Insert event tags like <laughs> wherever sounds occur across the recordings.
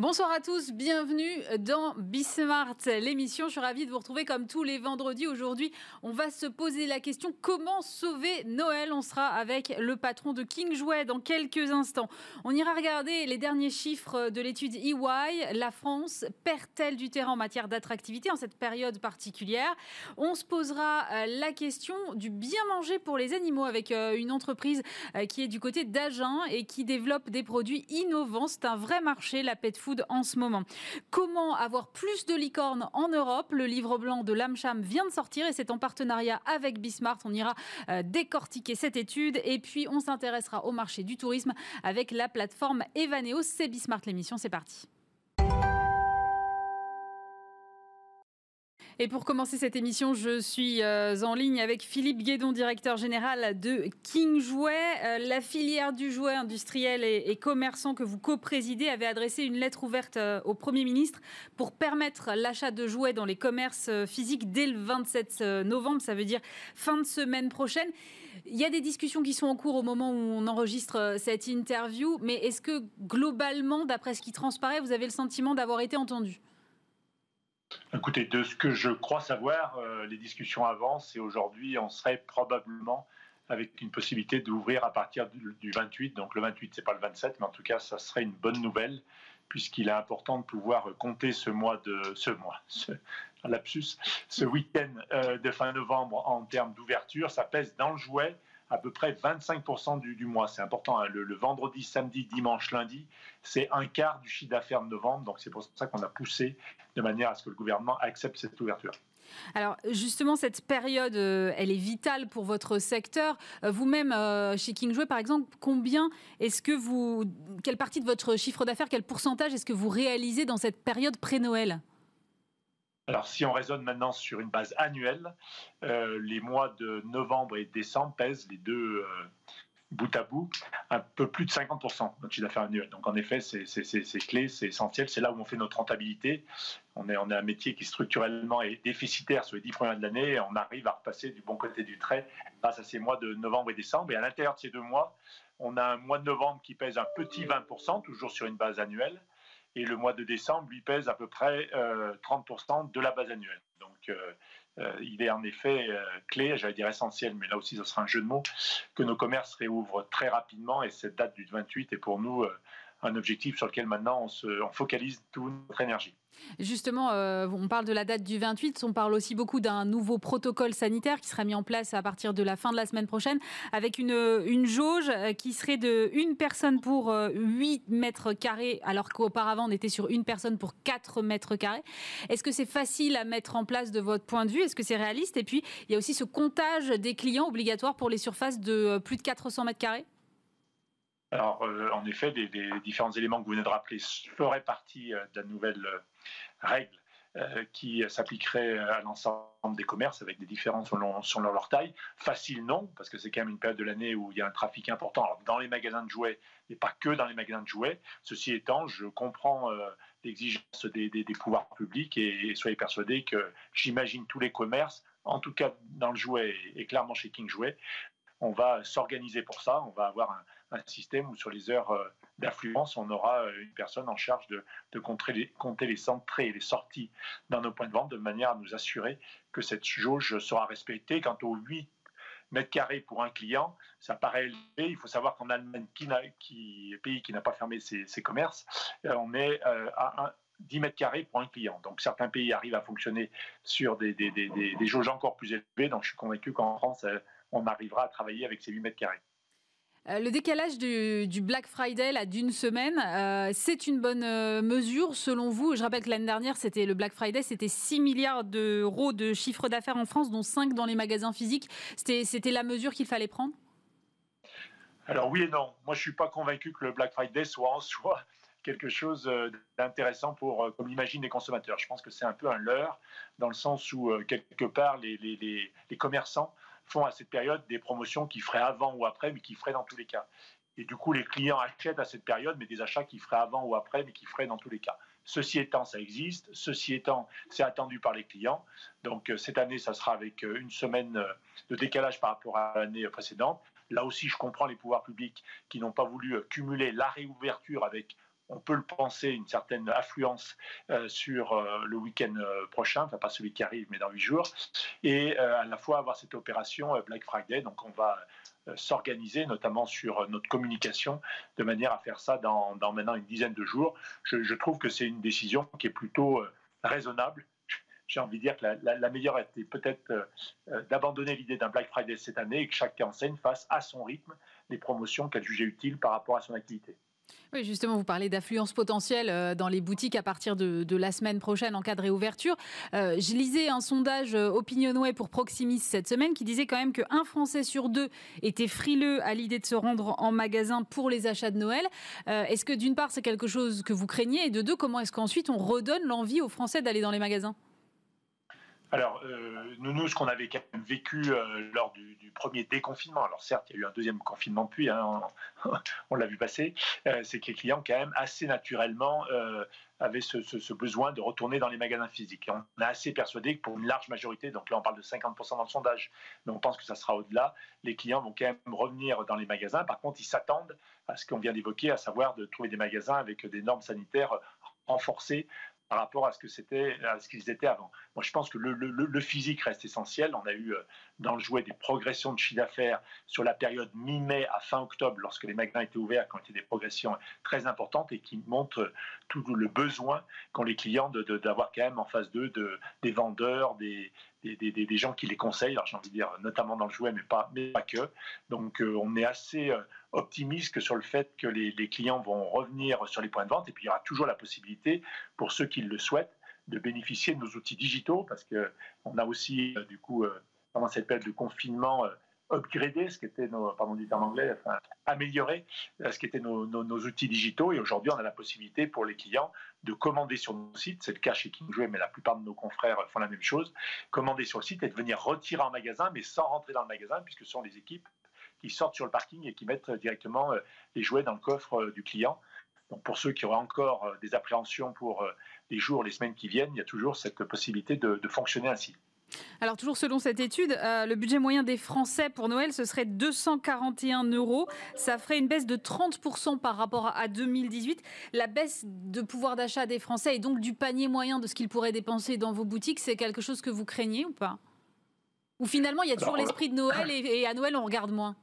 Bonsoir à tous, bienvenue dans Bismart, l'émission. Je suis ravie de vous retrouver comme tous les vendredis. Aujourd'hui, on va se poser la question comment sauver Noël? On sera avec le patron de King Jouet dans quelques instants. On ira regarder les derniers chiffres de l'étude EY. La France perd-elle du terrain en matière d'attractivité en cette période particulière? On se posera euh, la question du bien manger pour les animaux avec euh, une entreprise euh, qui est du côté d'Agen et qui développe des produits innovants. C'est un vrai marché, la pet food en ce moment. Comment avoir plus de licornes en Europe? Le livre blanc de l'AMCHAM vient de sortir et c'est en partenariat avec Bismart. On ira euh, décortiquer cette étude et puis on s'intéressera au marché du tourisme avec la plateforme Evaneo. C'est Bismart l'émission, c'est parti. Et pour commencer cette émission, je suis euh, en ligne avec Philippe Guédon, directeur général de King Jouet. Euh, la filière du jouet industriel et, commerçant que vous co-présidez avait adressé une lettre ouverte euh, au Premier ministre pour permettre l'achat de jouets dans les commerces physiques dès le 27 novembre, ça veut dire fin de semaine prochaine. Il y a des discussions qui sont en cours au moment où on enregistre cette interview, mais est-ce que globalement, d'après ce qui transparaît, vous avez le sentiment d'avoir été entendu? Écoutez, de ce que je crois savoir, euh, les discussions avancent et aujourd'hui, on serait probablement avec une possibilité d'ouvrir à partir du, 28. Donc le 28, c'est pas le 27, mais en tout cas, ça serait une bonne nouvelle puisqu'il est important de pouvoir compter ce mois de ce mois, ce ce week-end euh, de fin novembre en termes d'ouverture. Ça pèse dans le jouet à peu près 25% du, mois. C'est important. Hein. Le, vendredi, samedi, dimanche, lundi, c'est un quart du chiffre d'affaires de novembre. Donc c'est pour ça qu'on a poussé de manière à ce que le gouvernement accepte cette ouverture. Alors justement, cette période, euh, elle est vitale pour votre secteur. Euh, vous-même, euh, chez King Jouet, par exemple, combien est-ce que vous, quelle partie de votre chiffre d'affaires, quel pourcentage est-ce que vous réalisez dans cette période pré-Noël? Alors, si on raisonne maintenant sur une base annuelle, euh, les mois de novembre et décembre pèsent les deux euh, bout à bout un peu plus de 50% de notre chiffre d'affaires annuel. Donc, en effet, c'est clé, c'est essentiel. C'est là où on fait notre rentabilité. On est, on est un métier qui structurellement est déficitaire sur les dix premiers mois de l'année. On arrive à repasser du bon côté du trait grâce à ces mois de novembre et décembre. Et à l'intérieur de ces deux mois, on a un mois de novembre qui pèse un petit 20%, toujours sur une base annuelle et le mois de décembre lui pèse à peu près 30% euh, de la base annuelle. Donc euh, euh, il est en effet clé, j'allais dire essentiel, mais là aussi ce sera un jeu de mots, que nos commerces réouvrent très rapidement et cette date du 28 est pour nous un objectif sur lequel maintenant on, se, on focalise toute notre énergie. Justement, euh, on parle de la date du 28, on parle aussi beaucoup d'un nouveau protocole sanitaire qui sera mis en place à partir de la fin de la semaine prochaine, avec une, une jauge euh, qui serait de une personne pour 8 euh, mètres carrés, alors qu'auparavant on était sur une personne pour 4 mètres carrés. Est-ce que c'est facile à mettre en place de votre point de vue? Est-ce que c'est réaliste? Et puis, il y a aussi ce comptage des clients obligatoire pour les surfaces de plus de 400 mètres carrés? Alors, en effet, les, différents éléments que vous venez de rappeler feraient partie de la nouvelle règles euh, qui s'appliqueraient à l'ensemble des commerces avec des différences selon, leur taille. Facile, non, parce que c'est quand même une période de l'année où il y a un trafic important dans les magasins de jouets, mais pas que dans les magasins de jouets. Ceci étant, je comprends euh, l'exigence des, pouvoirs publics et, soyez persuadés que j'imagine tous les commerces, en tout cas dans le jouet et, clairement chez King Jouet, on va s'organiser pour ça. On va avoir un, système où sur les heures euh, d'affluence, on aura euh, une personne en charge de, compter, les, compter les entrées et les sorties dans nos points de vente de manière à nous assurer que cette jauge sera respectée. Quant aux 8 mètres carrés pour un client, ça paraît élevé. Il faut savoir qu'en Allemagne, qui, qui pays qui n'a pas fermé ses, commerces, euh, on est à 10 mètres carrés pour un client. Donc certains pays arrivent à fonctionner sur des, des, des jauges encore plus élevées. Donc je suis convaincu qu'en France, on arrivera à travailler avec ces 8 mètres carrés. Euh, le décalage du, Black Friday d'une semaine, euh, c'est une bonne euh, mesure selon vous? Je rappelle que l'année dernière, c'était le Black Friday, c'était 6 milliards d'euros de chiffre d'affaires en France, dont 5 dans les magasins physiques. C'était la mesure qu'il fallait prendre? Alors oui et non. Moi, je suis pas convaincu que le Black Friday soit en soi quelque chose d'intéressant pour, comme l'imaginent les consommateurs. Je pense que c'est un peu un leurre, dans le sens où, quelque part, les, les commerçants font à cette période des promotions qui feraient avant ou après, mais qui feraient dans tous les cas. Et du coup, les clients achètent à cette période, mais des achats qui feraient avant ou après, mais qui feraient dans tous les cas. Ceci étant, ça existe. Ceci étant, c'est attendu par les clients. Donc euh, cette année, ça sera avec euh, une semaine euh, de décalage par rapport à l'année précédente. Là aussi, je comprends les pouvoirs publics qui n'ont pas voulu cumuler la réouverture avec on peut le penser, une certaine affluence sur le week-end prochain, enfin pas celui qui arrive, mais dans huit jours, et à la fois avoir cette opération Black Friday. Donc on va s'organiser, notamment sur notre communication, de manière à faire ça dans, maintenant une dizaine de jours. Je, trouve que c'est une décision qui est plutôt raisonnable j'ai envie de dire que la, meilleure était peut-être euh, euh, d'abandonner l'idée d'un Black Friday cette année et que chaque enseigne fasse à son rythme les promotions qu'elle jugeait utiles par rapport à son activité. Oui, justement, vous parlez d'affluence potentielle euh, dans les boutiques à partir de, la semaine prochaine en cas de réouverture. je lisais un sondage Opinionway pour Proximis cette semaine qui disait quand même qu'un Français sur deux était frileux à l'idée de se rendre en magasin pour les achats de Noël. est-ce que d'une part, c'est quelque chose que vous craignez et de deux, comment est-ce qu'ensuite on redonne l'envie aux Français d'aller dans les magasins? Alors, euh, nous, nous, ce qu'on avait quand même vécu euh, lors du, premier déconfinement, alors certes, il y a eu un deuxième confinement depuis, hein, <laughs> on, l'a vu passer, euh, c'est que les clients, quand même, assez naturellement, avaient ce, besoin de retourner dans les magasins physiques. Et on est assez persuadé que pour une large majorité, donc là, on parle de 50% dans le sondage, mais on pense que ça sera au-delà, les clients vont quand même revenir dans les magasins. Par contre, ils s'attendent à ce qu'on vient d'évoquer, à savoir de trouver des magasins avec des normes sanitaires renforcées par rapport à ce que c'était, à ce qu'ils étaient avant. Moi, je pense que le, physique reste essentiel. On a eu euh, dans le jouet des progressions de chiffre d'affaires sur la période mi-mai à fin octobre, lorsque les magasins étaient ouverts, qui ont été des progressions très importantes et qui montrent tout le besoin qu'ont les clients d'avoir quand même en face d'eux de, des vendeurs, des, gens qui les conseillent, alors j'ai envie de dire notamment dans le jouet, mais pas, mais pas que. Donc euh, on est assez euh, optimiste sur le fait que les, clients vont revenir sur les points de vente, et puis il y aura toujours la possibilité, pour ceux qui le souhaitent, de bénéficier de nos outils digitaux, parce qu'on a aussi, euh, du coup, pendant cette période de confinement, upgrader ce qui était nos, pardon du terme anglais, améliorer ce qui était nos, nos, outils digitaux. Et aujourd'hui, on a la possibilité pour les clients de commander sur nos sites. C'est le cas chez Kingway, mais la plupart de nos confrères font la même chose. Commander sur le site et de venir retirer en magasin, mais sans rentrer dans le magasin, puisque ce sont les équipes qui sortent sur le parking et qui mettent directement euh, les jouets dans le coffre euh, du client. Donc pour ceux qui auraient encore euh, des appréhensions pour les jours, les semaines qui viennent, il y a toujours cette possibilité de, de fonctionner ainsi. Alors toujours selon cette étude, euh, le budget moyen des Français pour Noël, ce serait 241 euros. Ça ferait une baisse de 30% par rapport à 2018. La baisse de pouvoir d'achat des Français et donc du panier moyen de ce qu'ils pourraient dépenser dans vos boutiques, c'est quelque chose que vous craignez ou pas? Ou finalement, il y a toujours l'esprit de Noël et, à Noël, on regarde moins?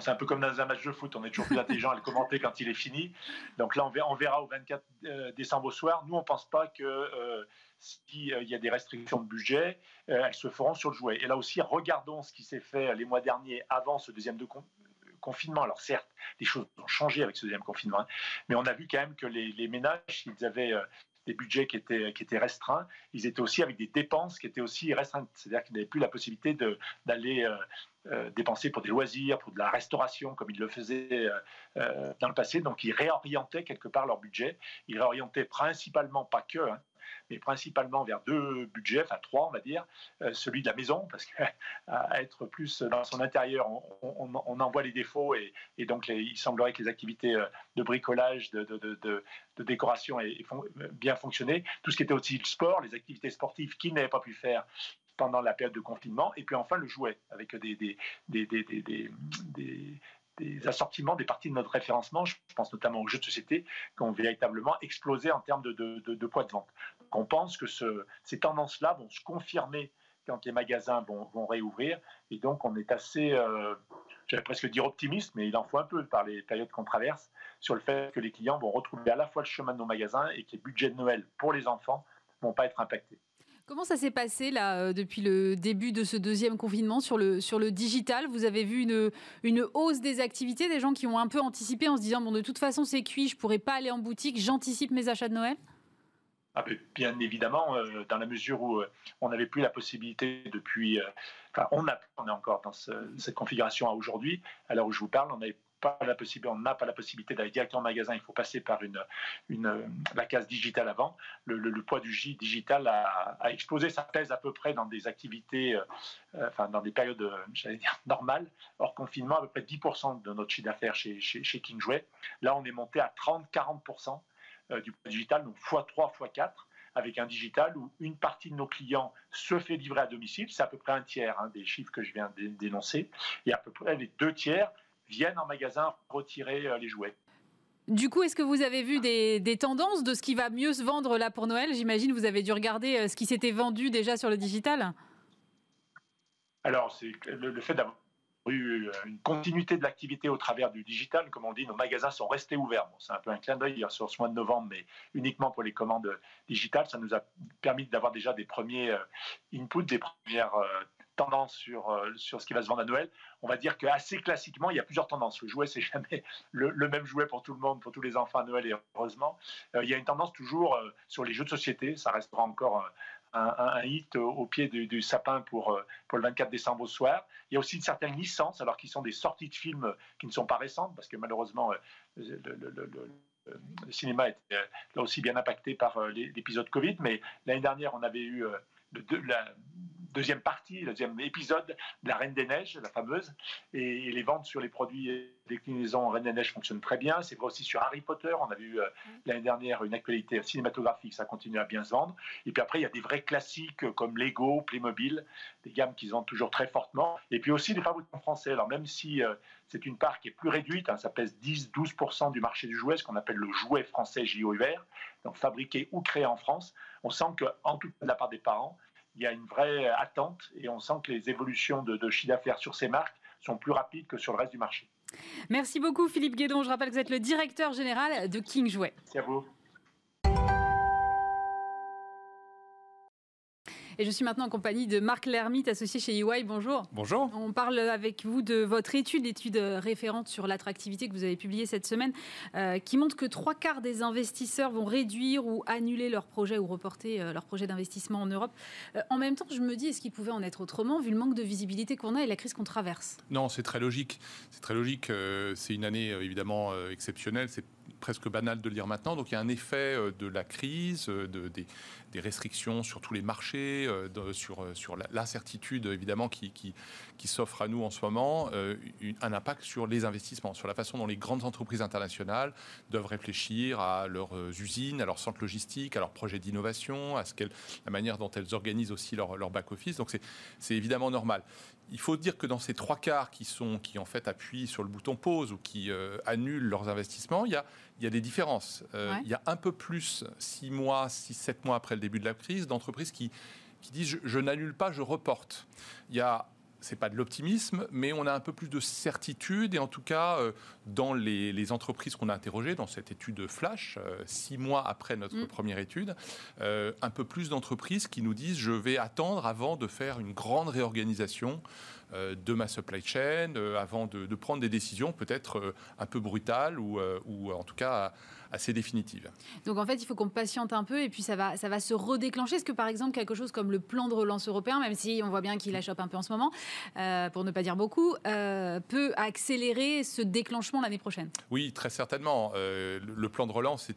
C'est un peu comme dans un match de foot, on est toujours plus intelligent à le commenter quand il est fini. Donc là, on verra, au 24 euh, décembre au soir. Nous, on ne pense pas que euh, s'il euh, y a des restrictions de budget, euh, elles se feront sur le jouet. Et là aussi, regardons ce qui s'est fait les mois derniers avant ce deuxième confinement. Alors certes, les choses ont changé avec ce deuxième confinement, hein, mais on a vu quand même que les, ménages, s'ils avaient des budgets qui étaient, qui étaient restreints, ils étaient aussi avec des dépenses qui étaient aussi restreintes. C'est-à-dire qu'ils n'avaient plus la possibilité d'aller dépenser pour des loisirs, pour de la restauration, comme ils le faisaient dans le passé. Donc ils réorientaient quelque part leur budget. Ils réorientaient principalement, pas que, hein, mais principalement vers deux budgets, enfin trois on va dire, euh, celui de la maison, parce qu'à <laughs> être plus dans son intérieur, on, en voit les défauts et, donc il semblerait que les activités euh, de bricolage, de, de, décoration aient, bien fonctionné. Tout ce qui était aussi le sport, les activités sportives qu'ils n'avaient pas pu faire pendant la période de confinement, et puis enfin le jouet, avec des, des, des des assortiments, des parties de notre référencement, je pense notamment aux jeux de société, qui ont véritablement explosé en termes de, poids de vente. on pense que ce, ces tendances-là vont se confirmer quand les magasins vont, vont, réouvrir. Et donc, on est assez, euh, j'allais presque dire optimiste, mais il en faut un peu par les périodes qu'on traverse, sur le fait que les clients vont retrouver à la fois le chemin de nos magasins et que les budgets de Noël pour les enfants ne vont pas être impactés. Comment ça s'est passé là euh, depuis le début de ce deuxième confinement sur le, sur le digital? Vous avez vu une, une hausse des activités, des gens qui ont un peu anticipé en se disant bon de toute façon c'est cuit, je pourrais pas aller en boutique, j'anticipe mes achats de Noël? Ah, bien évidemment, euh, dans la mesure où euh, on n'avait plus la possibilité depuis, enfin on, a, on est encore dans cette configuration à aujourd'hui, à l'heure où je vous parle, on avait pas la possibilité, on n'a pas la possibilité d'aller directement au magasin, il faut passer par une, une, la case digitale avant. Le, poids du J digital a, explosé, ça pèse à peu près dans des activités, euh, euh, enfin dans des périodes, euh, normales, hors confinement, à peu près 10% de notre chiffre d'affaires chez, chez, chez. Là, on est monté à 30-40% du poids digital, donc x3, x4 avec un digital où une partie de nos clients se fait livrer à domicile, c'est à peu près un tiers hein, des chiffres que je viens d'énoncer, et à peu près les deux tiers viennent en magasin retirer euh, les jouets. Du coup, est-ce que vous avez vu des, tendances de ce qui va mieux se vendre là pour Noël? J'imagine vous avez dû regarder ce qui s'était vendu déjà sur le digital. Alors, c'est le, fait d'avoir eu une continuité de l'activité au travers du digital. Comme on dit, nos magasins sont restés ouverts. c'est un peu un clin d'œil sur ce mois de novembre, mais uniquement pour les commandes digitales. Ça nous a permis d'avoir déjà des premiers euh, inputs, des premières euh, tendances sur, euh, sur ce qui va se vendre à Noël. On va dire qu'assez classiquement, il y a plusieurs tendances. Le jouet, c'est jamais <laughs> le, même jouet pour tout le monde, pour tous les enfants à Noël, et heureusement. il y a une tendance toujours sur les jeux de société. Ça restera encore un, hit au, pied du, sapin pour, euh, pour le 24 décembre au soir. Il y a aussi une certaine licence, alors qu'ils sont des sorties de films qui ne sont pas récentes, parce que malheureusement, euh, le, cinéma est euh, là aussi bien impacté par l'épisode Covid. Mais l'année dernière, on avait eu la, deuxième partie, le deuxième épisode de La Reine des Neiges, la fameuse, et, les ventes sur les produits déclinaisons Reine des Neiges fonctionnent très bien. C'est vrai aussi sur Harry Potter. On avait eu euh, mm. l'année dernière une actualité cinématographique, ça continue à bien se vendre. Et puis après, il y a des vrais classiques comme Lego, Playmobil, des gammes qui vendent toujours très fortement. Et puis aussi des fabricants français. Alors même si euh, c'est une part qui est plus réduite, hein, ça pèse 10-12% du marché du jouet, ce qu'on appelle le jouet français JOUR, donc fabriqué ou créé en France, on sent qu'en tout cas de la part des parents, il y a une vraie attente et on sent que les évolutions de, de chiffre d'affaires sur ces marques sont plus rapides que sur le reste du marché. Merci beaucoup Philippe Guédon. Je rappelle que vous êtes le directeur général de King Jouet. Merci à vous. Et je suis maintenant en compagnie de Marc Lermite, associé chez EY. Bonjour. Bonjour. On parle avec vous de votre étude, l'étude référente sur l'attractivité que vous avez publiée cette semaine, euh, qui montre que trois quarts des investisseurs vont réduire ou annuler leur projet ou reporter euh, leur projet d'investissement en Europe. Euh, en même temps, je me dis, est-ce qu'il pouvait en être autrement, vu le manque de visibilité qu'on a et la crise qu'on traverse? Non, c'est très logique. C'est très logique. c'est une année évidemment exceptionnelle. C'est presque banal de le dire maintenant. Donc il y a un effet de la crise, de, des, restrictions sur tous les marchés, euh, sur, euh, sur l'incertitude évidemment qui, qui, qui s'offre à nous en ce moment, euh, un impact sur les investissements, sur la façon dont les grandes entreprises internationales doivent réfléchir à leurs usines, à leurs centres logistiques, à leurs projets d'innovation, à ce la manière dont elles organisent aussi leur, leur back-office. Donc c'est évidemment normal. Il faut dire que dans ces trois quarts qui, sont, qui en fait appuient sur le bouton pause ou qui annulent leurs investissements, il y a, il y a des différences. Il y a un peu plus, six mois, six, sept mois après le début de la crise, d'entreprises qui, qui disent je, n'annule pas, je reporte. Il y a c'est pas de l'optimisme, mais on a un peu plus de certitude et en tout cas euh, dans les, entreprises qu'on a interrogées dans cette étude flash, euh, six mois après notre mm. première étude, euh, un peu plus d'entreprises qui nous disent je vais attendre avant de faire une grande réorganisation de ma supply chain, avant de, de, prendre des décisions peut-être un peu brutales ou, ou en tout cas assez définitive. Donc en fait, il faut qu'on patiente un peu et puis ça va, ça va se redéclencher. Est-ce que par exemple, quelque chose comme le plan de relance européen, même si on voit bien qu'il achoppe un peu en ce moment, euh, pour ne pas dire beaucoup, euh, peut accélérer ce déclenchement l'année prochaine? Oui, très certainement. Euh, le plan de relance,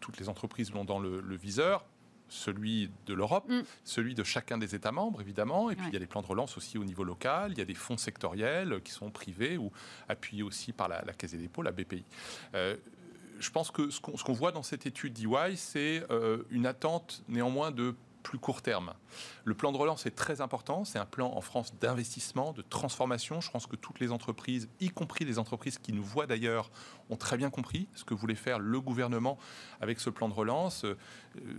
toutes les entreprises l'ont dans le, viseur celui de l'Europe, mm. celui de chacun des États membres, évidemment. Et puis, il y a des plans de relance aussi au niveau local. Il y a des fonds sectoriels qui sont privés ou appuyés aussi par la, Caisse des dépôts, la BPI je pense que ce qu'on voit dans cette étude d'EY, c'est euh, une attente néanmoins de plus court terme. Le plan de relance est très important. C'est un plan en France d'investissement, de transformation. Je pense que toutes les entreprises, y compris les entreprises qui nous voient d'ailleurs, ont très bien compris ce que voulait faire le gouvernement avec ce plan de relance. Euh,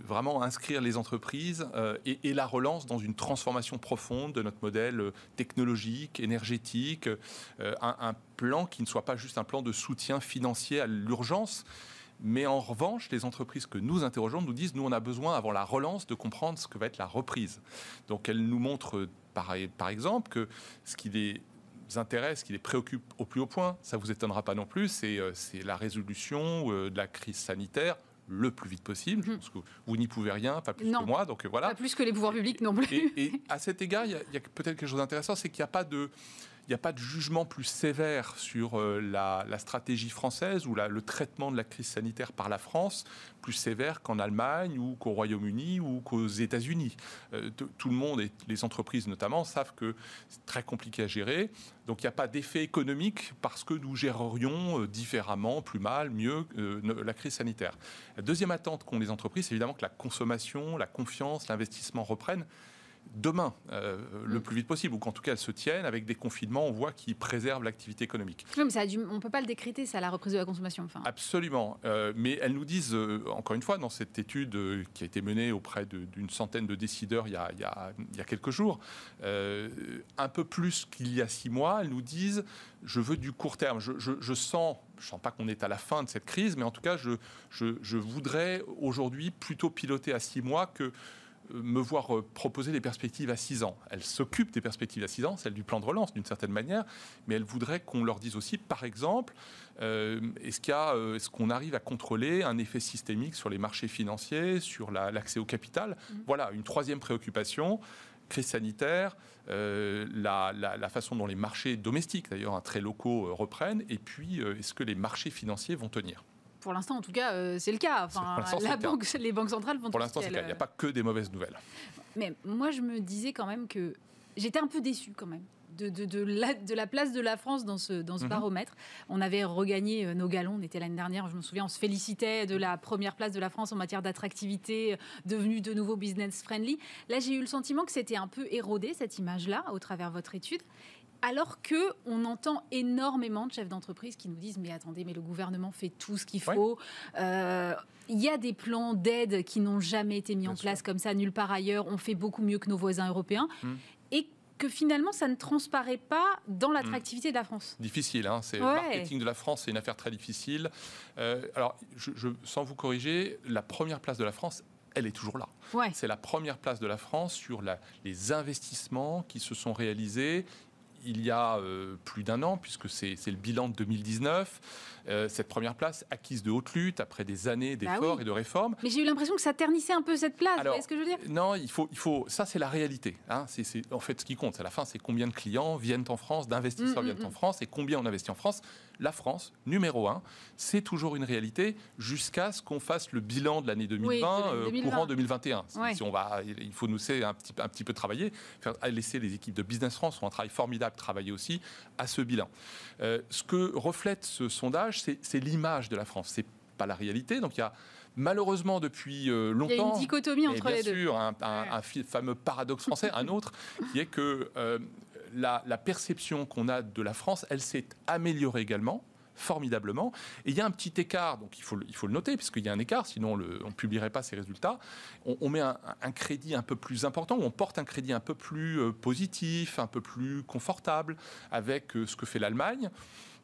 vraiment inscrire les entreprises euh, et, la relance dans une transformation profonde de notre modèle euh, technologique, énergétique. un, un plan qui ne soit pas juste un plan de soutien financier à l'urgence mais en revanche, les entreprises que nous interrogeons nous disent, nous, on a besoin, avant la relance, de comprendre ce que va être la reprise. Donc, elles nous montrent, par, par exemple, que ce qui les intéresse, ce qui les préoccupe au plus haut point, ça vous étonnera pas non plus, c'est euh, la résolution euh, de la crise sanitaire le plus vite possible. Mmh. Parce que vous n'y pouvez rien, pas plus que moi. Donc euh, voilà. Pas plus que les pouvoirs publics non plus. Et, à cet égard, il y a, a peut-être quelque chose d'intéressant, c'est qu'il n'y a pas de n'y a pas de jugement plus sévère sur euh, la, stratégie française ou le traitement de la crise sanitaire par la France, plus sévère qu'en Allemagne ou qu'au Royaume-Uni ou qu'aux États-Unis. Euh, tout le monde, et les entreprises notamment, savent que c'est très compliqué à gérer. Donc il n'y a pas d'effet économique parce que nous gérerions euh, différemment, plus mal, mieux la crise sanitaire. La deuxième attente qu'ont les entreprises, c'est évidemment que la consommation, la confiance, l'investissement reprennent demain, euh, le plus vite possible, ou qu'en tout cas elles se tiennent avec des confinements, on voit, qui préservent l'activité économique. Oui, mais ça on ne peut pas le décréter, ça, la reprise de la consommation. Enfin. Absolument. Euh, mais elles nous disent, euh, encore une fois, dans cette étude qui a été menée auprès d'une centaine de décideurs il y a, il y a, il y a quelques jours, un peu plus qu'il y a six mois, elles nous disent, je veux du court terme. Je, je, sens, je sens pas qu'on est à la fin de cette crise, mais en tout cas, je, je voudrais aujourd'hui plutôt piloter à six mois que me voir euh, proposer des perspectives à 6 ans. Elle s'occupe des perspectives à 6 ans, celle du plan de relance d'une certaine manière, mais elle voudrait qu'on leur dise aussi, par exemple, euh, est-ce qu'il euh, est qu'on arrive à contrôler un effet systémique sur les marchés financiers, sur l'accès au capital? Mmh. Voilà, une troisième préoccupation crise sanitaire, la, la, façon dont les marchés domestiques, d'ailleurs, hein, très locaux, reprennent, et puis est-ce que les marchés financiers vont tenir? Pour l'instant, en tout cas, euh, c'est le cas. Enfin, la banque, les banques centrales vont. Pour l'instant, c'est le cas. Il n'y a pas que des mauvaises nouvelles. Mais moi, je me disais quand même que j'étais un peu déçue quand même. De, de, de, la, de, la, place de la France dans ce, dans ce mhm. baromètre. On avait regagné euh, nos galons, on était l'année dernière, je me souviens, on se félicitait de la première place de la France en matière d'attractivité, euh, devenue de nouveau business friendly. Là, j'ai eu le sentiment que c'était un peu érodé, cette image-là, au travers de votre étude. Alors que on entend énormément de chefs d'entreprise qui nous disent mais attendez mais le gouvernement fait tout ce qu'il faut. Euh, il y a des plans d'aide qui n'ont jamais été mis en place comme ça nulle part ailleurs. On fait beaucoup mieux que nos voisins européens. Hum. Et que finalement, ça ne transparaît pas dans l'attractivité de la France. Difficile, hein c'est le marketing de la France, c'est une affaire très difficile. Euh, alors, je, sans vous corriger, la première place de la France, elle est toujours là. C'est la première place de la France sur les investissements qui se sont réalisés il y a euh, plus d'un an, puisque c'est le bilan de 2019. Euh, cette première place acquise de haute lutte après des années bah d'efforts et de réformes. Mais j'ai eu l'impression que ça ternissait un peu cette place. vous ce que je veux dire? Non, il faut, il faut. Ça, c'est la réalité. Hein. C'est en fait ce qui compte. À la fin, c'est combien de clients viennent en France, d'investisseurs mm, mm, viennent en mm. France, et combien on investit en France. La France, numéro un, c'est toujours une réalité jusqu'à ce qu'on fasse le bilan de l'année 2020, euh, courant 2021. Si on va, il faut nous laisser un petit, un petit peu travailler, faire, laisser les équipes de Business France font un travail formidable, travailler aussi à ce bilan. Euh, ce que reflète ce sondage c'est l'image de la France, c'est pas la réalité. Donc il y a malheureusement depuis longtemps. Il y a une dichotomie entre les deux. Bien sûr, un, fameux paradoxe français, un autre, qui est que euh, la, perception qu'on a de la France, elle s'est améliorée également formidablement. Et il y a un petit écart, donc il faut, le noter, puisqu'il y a un écart, sinon on ne publierait pas ces résultats. On, met un, crédit un peu plus important, on porte un crédit un peu plus euh, positif, un peu plus confortable avec euh, ce que fait l'Allemagne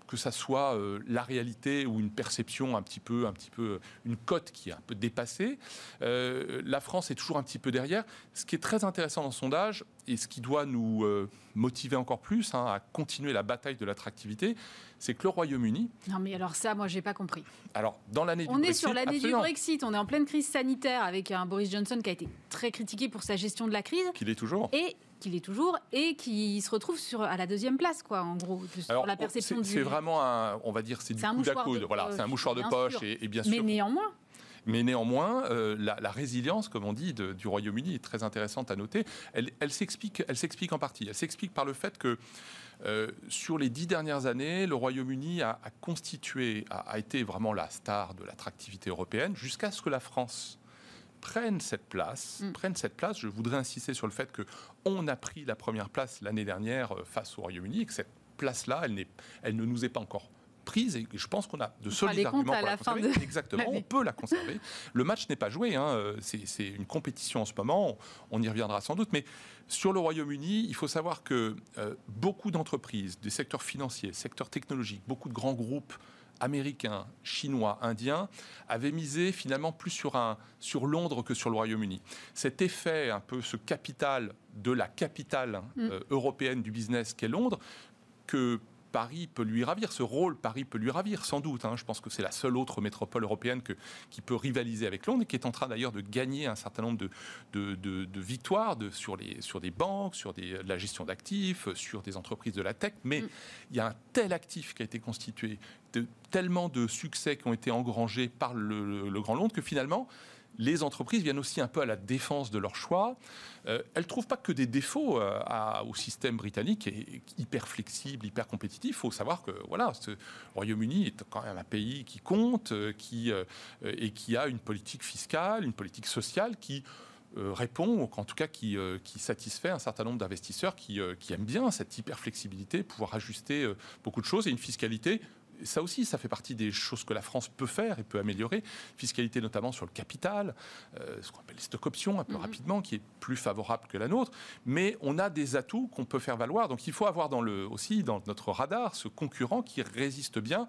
que ça soit euh, la réalité ou une perception un petit peu, un petit peu, une cote qui est un peu dépassée. La France est toujours un petit peu derrière. Ce qui est très intéressant dans le sondage et ce qui doit nous euh, motiver encore plus hein, à continuer la bataille de l'attractivité, c'est que le Royaume-Uni. Non, mais alors ça, moi, j'ai pas compris. Alors, dans l'année du Brexit. On est sur l'année du Brexit, on est en pleine crise sanitaire avec un Boris Johnson qui a été très critiqué pour sa gestion de la crise. Qu'il est toujours. Et qu'il est toujours et qui se retrouve sur, à la deuxième place, quoi, en gros, sur la perception C'est vraiment un, on va dire, c'est du coup à coude. Voilà, c'est un mouchoir de poche et, bien sûr. Mais néanmoins. Mais néanmoins, euh, la, résilience, comme on dit, du Royaume-Uni est très intéressante à noter. Elle, elle s'explique en partie. Elle s'explique par le fait que euh, sur les dix dernières années, le Royaume-Uni a, constitué, a, a, été vraiment la star de l'attractivité européenne jusqu'à ce que la France prennent cette place, mm. prennent cette place. Je voudrais insister sur le fait que on a pris la première place l'année dernière euh, face au Royaume-Uni et que cette place-là, elle, elle ne nous est pas encore prise et je pense qu'on a de solides arguments pour la, conserver. Exactement, on peut la conserver. Le match n'est pas joué, hein. Euh, c'est une compétition en ce moment, on y reviendra sans doute, mais sur le Royaume-Uni, il faut savoir que euh, beaucoup d'entreprises, des secteurs financiers, secteurs technologiques, beaucoup de grands groupes américains, chinois, indiens, avaient misé finalement plus sur, un, sur Londres que sur le Royaume-Uni. Cet effet, un peu ce capital de la capitale mm. euh, européenne du business qu'est Londres, que Paris peut lui ravir, ce rôle Paris peut lui ravir, sans doute. Hein. Je pense que c'est la seule autre métropole européenne que, qui peut rivaliser avec Londres et qui est en train d'ailleurs de gagner un certain nombre de, de, victoires de, sur, les, sur des banques, sur des, la gestion d'actifs, sur des entreprises de la tech. Mais mm. il y a un tel actif qui a été constitué, de, tellement de succès qui ont été engrangés par le, le Grand Londres que finalement, les entreprises viennent aussi un peu à la défense de leur choix. Euh, elles ne trouvent pas que des défauts euh, au système britannique, et, hyper flexible, hyper compétitif. Il faut savoir que voilà, Royaume-Uni est quand même un pays qui compte, euh, qui, et qui a une politique fiscale, une politique sociale qui répond, ou en tout cas qui, qui, satisfait un certain nombre d'investisseurs qui, qui, aiment bien cette hyper flexibilité, pouvoir ajuster beaucoup de choses et une fiscalité ça aussi, ça fait partie des choses que la France peut faire et peut améliorer. Fiscalité notamment sur le capital, euh, ce qu'on appelle les stock options, un peu mhm. rapidement, qui est plus favorable que la nôtre. Mais on a des atouts qu'on peut faire valoir. Donc il faut avoir dans le, aussi dans notre radar ce concurrent qui résiste bien.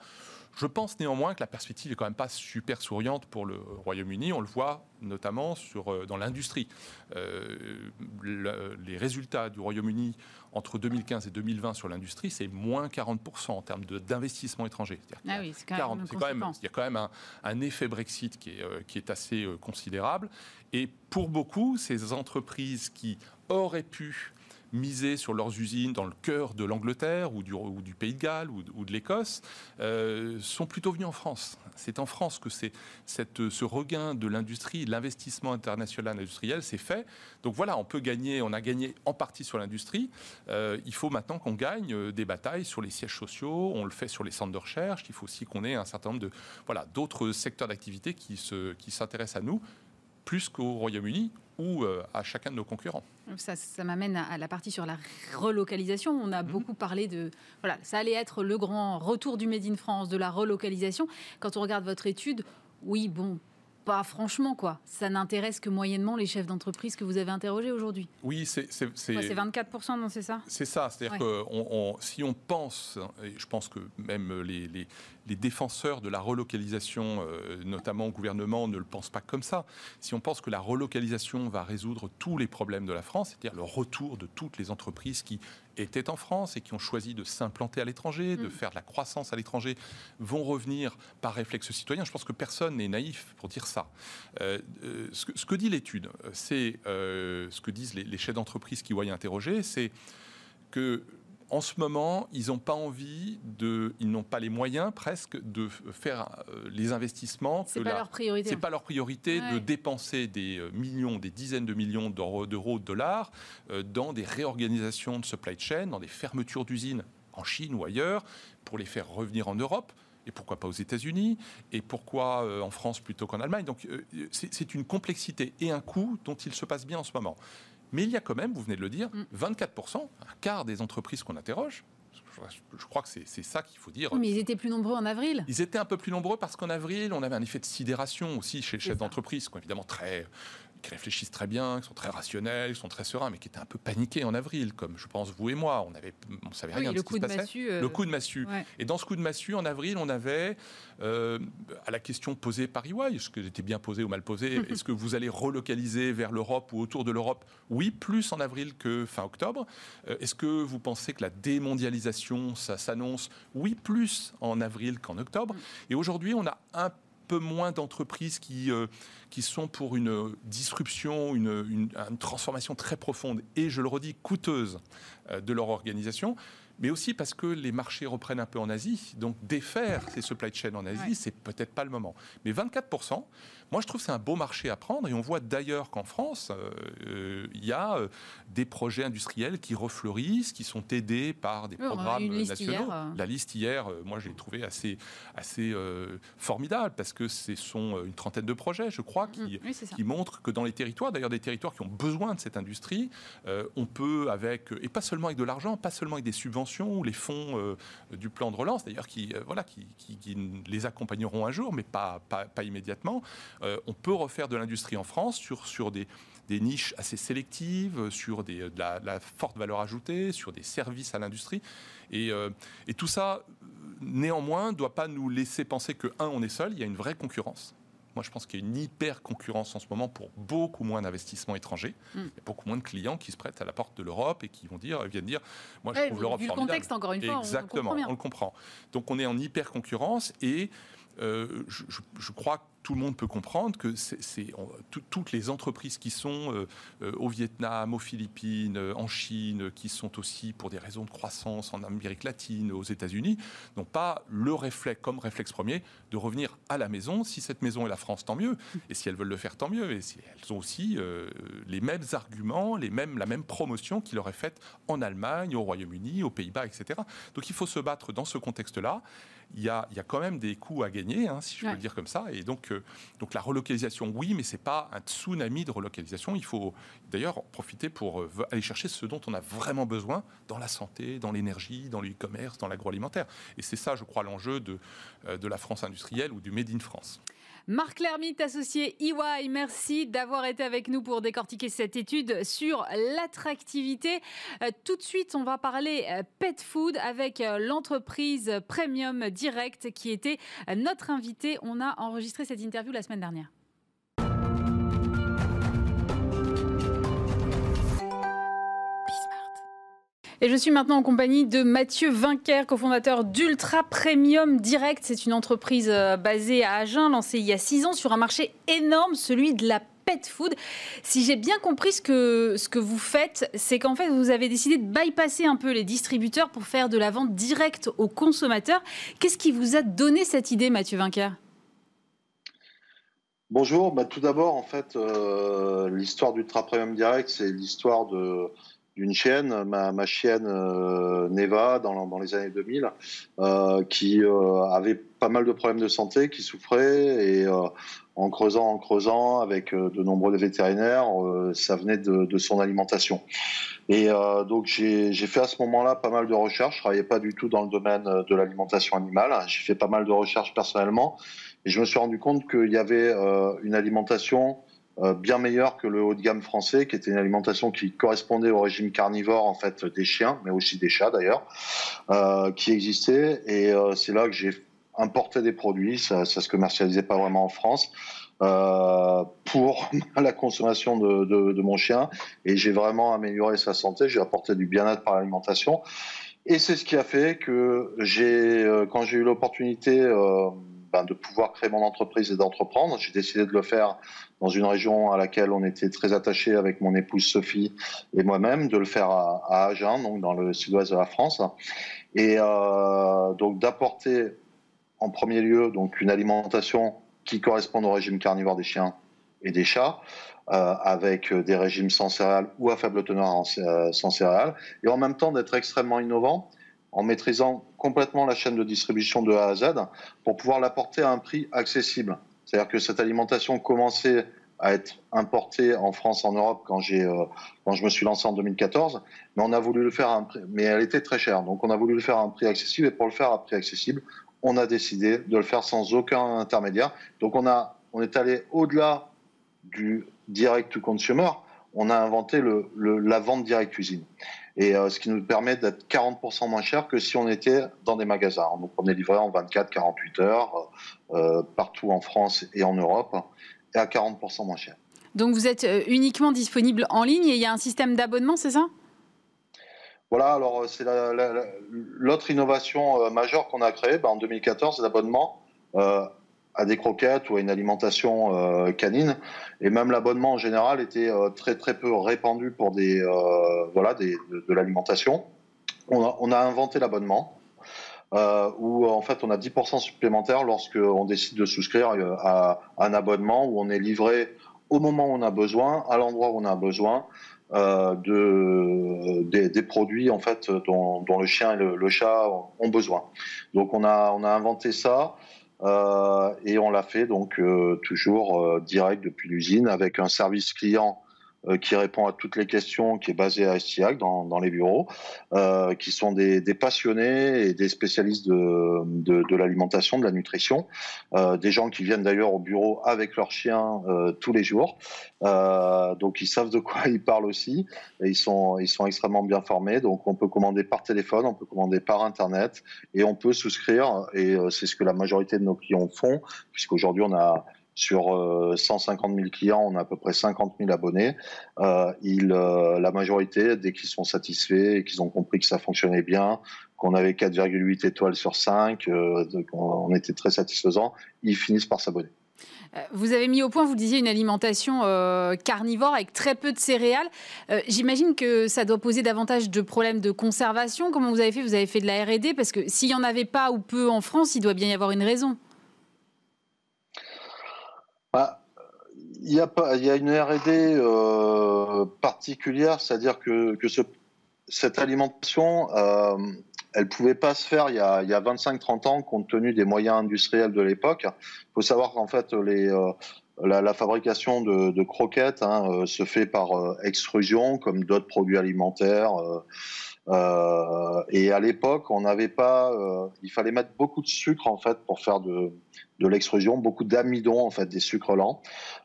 Je pense néanmoins que la perspective est quand même pas super souriante pour le Royaume-Uni. On le voit notamment sur, euh, dans l'industrie. Euh, les résultats du Royaume-Uni entre 2015 et 2020 sur l'industrie, c'est moins 40% en termes d'investissement étranger. Ah oui, c'est quand, même Il y a quand même un, un effet Brexit qui est, euh, qui est assez considérable. Et pour beaucoup, ces entreprises qui auraient pu miser sur leurs usines dans le cœur de l'Angleterre ou du, Pays de Galles ou, de l'Écosse euh, sont plutôt venus en France. C'est en France que c'est ce regain de l'industrie, l'investissement international industriel s'est fait. Donc voilà, on peut gagner, on a gagné en partie sur l'industrie. Euh, il faut maintenant qu'on gagne euh, des batailles sur les sièges sociaux. On le fait sur les centres de recherche. Il faut aussi qu'on ait un certain nombre de voilà d'autres secteurs d'activité qui se qui s'intéressent à nous plus qu'au Royaume-Uni ou euh, à chacun de nos concurrents. Ça, ça m'amène à la partie sur la relocalisation. On a mhm. beaucoup parlé de... Voilà, ça allait être le grand retour du Made in France, de la relocalisation. Quand on regarde votre étude, oui, bon, pas franchement, quoi. Ça n'intéresse que moyennement les chefs d'entreprise que vous avez interrogés aujourd'hui. Oui, c'est... C'est 24%, non, c'est ça? C'est ça. C'est-à-dire que on, si on pense, et je pense que même les, les, les défenseurs de la relocalisation, euh, notamment au gouvernement, ne le pensent pas comme ça. Si on pense que la relocalisation va résoudre tous les problèmes de la France, c'est-à-dire le retour de toutes les entreprises qui étaient en France et qui ont choisi de s'implanter à l'étranger, de mm. faire de la croissance à l'étranger, vont revenir par réflexe citoyen. Je pense que personne n'est naïf pour dire ça. Euh, euh, ce, que, dit l'étude, c'est ce que disent les, les chefs d'entreprise qui voyaient interroger, c'est que en ce moment, ils n'ont pas envie de, ils n'ont pas les moyens presque de faire euh, les investissements. C'est pas, leur priorité. C'est pas leur priorité de dépenser des euh, millions, des dizaines de millions d'euros, de dollars euh, dans des réorganisations de supply chain, dans des fermetures d'usines en Chine ou ailleurs, pour les faire revenir en Europe et pourquoi pas aux États-Unis, et pourquoi en France plutôt qu'en Allemagne. Donc c'est une complexité et un coût dont il se passe bien en ce moment. Mais il y a quand même, vous venez de le dire, 24%, mm. un quart des entreprises qu'on interroge, je crois que c'est ça qu'il faut dire. mais ils étaient plus nombreux en avril. Ils étaient un peu plus nombreux parce qu'en avril, on avait un effet de sidération aussi chez les chefs d'entreprise, évidemment très qui réfléchissent très bien, qui sont très rationnels, qui sont très sereins, mais qui étaient un peu paniqués en avril, comme je pense vous et moi. On avait, on savait rien de ce qui se passait. Massue, euh, Le coup de massue. Et dans ce coup de massue, en avril, on avait euh, à la question posée par EY, est-ce que j'étais bien posé ou mal posé <laughs> Est-ce que vous allez relocaliser vers l'Europe ou autour de l'Europe? Oui, plus en avril que fin octobre. Euh, est-ce que vous pensez que la démondialisation, ça s'annonce? Oui, plus en avril qu'en octobre. Et aujourd'hui, on a un peu moins d'entreprises qui, euh, qui sont pour une disruption, une, une, transformation très profonde et, je le redis, coûteuse euh, de leur organisation mais aussi parce que les marchés reprennent un peu en Asie. Donc défaire ces supply chains en Asie, c'est peut-être pas le moment. Mais 24%, moi, je trouve que c'est un beau marché à prendre. Et on voit d'ailleurs qu'en France, euh, euh, il y a euh, des projets industriels qui refleurissent, qui sont aidés par des programmes nationaux. La liste hier, moi, j'ai trouvé assez, assez formidable parce que ce sont une trentaine de projets, je crois, qui, qui montrent que dans les territoires, d'ailleurs des territoires qui ont besoin de cette industrie, on peut, avec, et pas seulement avec de l'argent, pas seulement avec des subventions ou les fonds du plan de relance, d'ailleurs, qui, voilà, qui, qui, les accompagneront un jour, mais pas, pas, pas immédiatement. Euh, on peut refaire de l'industrie en France sur, sur des, niches assez sélectives, sur des, de, la, forte valeur ajoutée, sur des services à l'industrie. Et, euh, et, tout ça, néanmoins, ne doit pas nous laisser penser que, un, on est seul, il y a une vraie concurrence. Moi, je pense qu'il y a une hyper concurrence en ce moment pour beaucoup moins d'investissements étrangers. Mm. Y a beaucoup moins de clients qui se prêtent à la porte de l'Europe et qui vont dire, viennent dire, moi, je trouve l'Europe formidable. le contexte, encore une fois, Exactement, on, on, le comprend. Donc, on est en hyper concurrence et euh, je, crois que tout le monde peut comprendre que toutes les entreprises qui sont euh, euh, au Vietnam, aux Philippines, en Chine, qui sont aussi pour des raisons de croissance en Amérique latine, aux États-Unis, n'ont pas le réflexe, comme réflexe premier, de revenir à la maison. Si cette maison est la France, tant mieux. Et si elles veulent le faire, tant mieux. Et si elles ont aussi les mêmes arguments, la même promotion qu'il aurait faite en Allemagne, au Royaume-Uni, aux Pays-Bas, etc. Donc il faut se battre dans ce contexte-là il y a, quand même des coûts à gagner, hein, si je peux le dire comme ça. Et donc, donc la relocalisation, oui, mais c'est pas un tsunami de relocalisation. Il faut d'ailleurs profiter pour aller chercher ce dont on a vraiment besoin dans la santé, dans l'énergie, dans le e-commerce, dans l'agroalimentaire. Et c'est ça, je crois, l'enjeu de, de la France industrielle ou du Made in France. Marc Lermite, associé EY, merci d'avoir été avec nous pour décortiquer cette étude sur l'attractivité. Euh, tout de suite, on va parler euh, pet food avec euh, l'entreprise Premium Direct qui était notre invité. On a enregistré cette interview la semaine dernière. Et je suis maintenant en compagnie de Mathieu Vinquer, cofondateur d'Ultra Premium Direct. C'est une entreprise euh, basée à Agen, lancée il y a six ans sur un marché énorme, celui de la pet food. Si j'ai bien compris ce que, ce que vous faites, c'est qu'en fait, vous avez décidé de bypasser un peu les distributeurs pour faire de la vente directe aux consommateurs. Qu'est-ce qui vous a donné cette idée, Mathieu Vinquer Bonjour, bah, tout d'abord, en fait, euh, l'histoire d'Ultra Premium Direct, c'est l'histoire de, d'une chienne, ma, chienne euh, Neva, dans, les années 2000, euh, qui euh, avait pas mal de problèmes de santé, qui souffrait, et en creusant, en creusant, avec de nombreux vétérinaires, ça venait de, son alimentation. Et donc j'ai fait à ce moment-là pas mal de recherches. Je travaillais pas du tout dans le domaine de l'alimentation animale. J'ai fait pas mal de recherches personnellement, et je me suis rendu compte qu'il y avait une alimentation bien meilleur que le haut de gamme français, qui était une alimentation qui correspondait au régime carnivore en fait des chiens, mais aussi des chats d'ailleurs, euh, qui existait. Et euh, c'est là que j'ai importé des produits. Ça, ça se commercialisait pas vraiment en France. Euh, pour <laughs> la consommation de, de, de, mon chien et j'ai vraiment amélioré sa santé, j'ai apporté du bien-être par l'alimentation et c'est ce qui a fait que j'ai, quand j'ai eu l'opportunité euh, ben, de pouvoir créer mon entreprise et d'entreprendre, j'ai décidé de le faire dans une région à laquelle on était très attaché avec mon épouse Sophie et moi-même, de le faire à, Agen, donc dans le sud-ouest de la France, et euh, donc d'apporter en premier lieu donc une alimentation qui corresponde au régime carnivore des chiens et des chats, euh, avec des régimes sans céréales ou à faible teneur en, euh, sans céréales, et en même temps d'être extrêmement innovant en maîtrisant complètement la chaîne de distribution de A à Z pour pouvoir l'apporter à un prix accessible. C'est-à-dire que cette alimentation commençait à être importée en France, en Europe, quand, euh, quand je me suis lancé en 2014, mais on a voulu le faire mais elle était très chère, donc on a voulu le faire à un prix accessible, et pour le faire à un prix accessible, on a décidé de le faire sans aucun intermédiaire. Donc on, a, on est allé au-delà du direct to consumer, on a inventé le, la vente direct cuisine. Et euh, ce qui nous permet d'être 40% moins cher que si on était dans des magasins. Donc on est livré en 24-48 heures euh, partout en France et en Europe et à 40% moins cher. Donc vous êtes euh, uniquement disponible en ligne et il y a un système d'abonnement, c'est ça? Voilà, alors c'est l'autre innovation majeure qu'on a créée ben, en 2014, l'abonnement à des croquettes ou à une alimentation euh, canine. Et même l'abonnement en général était euh, très très peu répandu pour des euh, voilà de, l'alimentation. On a, inventé l'abonnement. où en fait on a 10% supplémentaire lorsqu'on décide de souscrire à, un abonnement où on est livré au moment où on a besoin, à l'endroit où on a besoin, de, des, produits en fait dont, dont le chien et le, le, chat ont besoin. Donc on a, on a inventé ça. Euh, et on l'a fait donc euh, toujours euh, direct depuis l'usine avec un service client qui répond à toutes les questions, qui est basé à Estiac dans, les bureaux, euh, qui sont des, passionnés et des spécialistes de, l'alimentation, de la nutrition, euh, des gens qui viennent d'ailleurs au bureau avec leurs chiens euh, tous les jours, euh, donc ils savent de quoi <laughs> ils parlent aussi, ils sont extrêmement bien formés, donc on peut commander par téléphone, on peut commander par internet, et on peut souscrire, et c'est ce que la majorité de nos clients font, puisqu'aujourd'hui on a sur 150 euh, 000 clients, on a à peu près 50 000 abonnés. Euh, euh, la majorité, dès qu'ils sont satisfaits et qu'ils ont compris que ça fonctionnait bien, qu'on avait 4,8 étoiles sur 5, euh, on était très satisfaisant, ils finissent par s'abonner. Vous avez mis au point, vous disiez, une alimentation carnivore avec très peu de céréales. J'imagine que ça doit poser davantage de problèmes de conservation. Comment vous avez fait? Vous avez fait de la R&D Parce que s'il n'y en avait pas ou peu en France, il doit bien y avoir une raison. Bah, il y, a une R&D euh, particulière, c'est-à-dire que, que ce, cette alimentation, euh, elle pouvait pas se faire il y a, y a 25-30 ans compte tenu des moyens industriels de l'époque. Il faut savoir qu'en fait, les, la, fabrication de, croquettes hein, se fait par extrusion, comme d'autres produits alimentaires. Euh, et à l'époque, on n'avait pas, euh, il fallait mettre beaucoup de sucre en fait pour faire de, de l'extrusion, beaucoup d'amidon en fait, des sucres lents.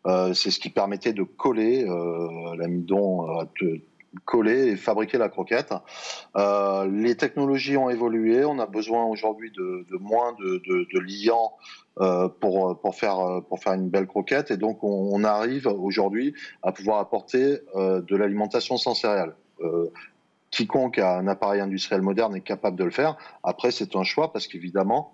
Euh, c'est ce qui permettait de coller l'amidon, de coller et fabriquer la croquette. les technologies ont évolué. On a besoin aujourd'hui de, moins de, de, liants pour, pour, faire, pour faire une belle croquette. Et donc, on, on arrive aujourd'hui à pouvoir apporter de l'alimentation sans céréales quiconque a un appareil industriel moderne est capable de le faire. Après, c'est un choix parce qu'évidemment,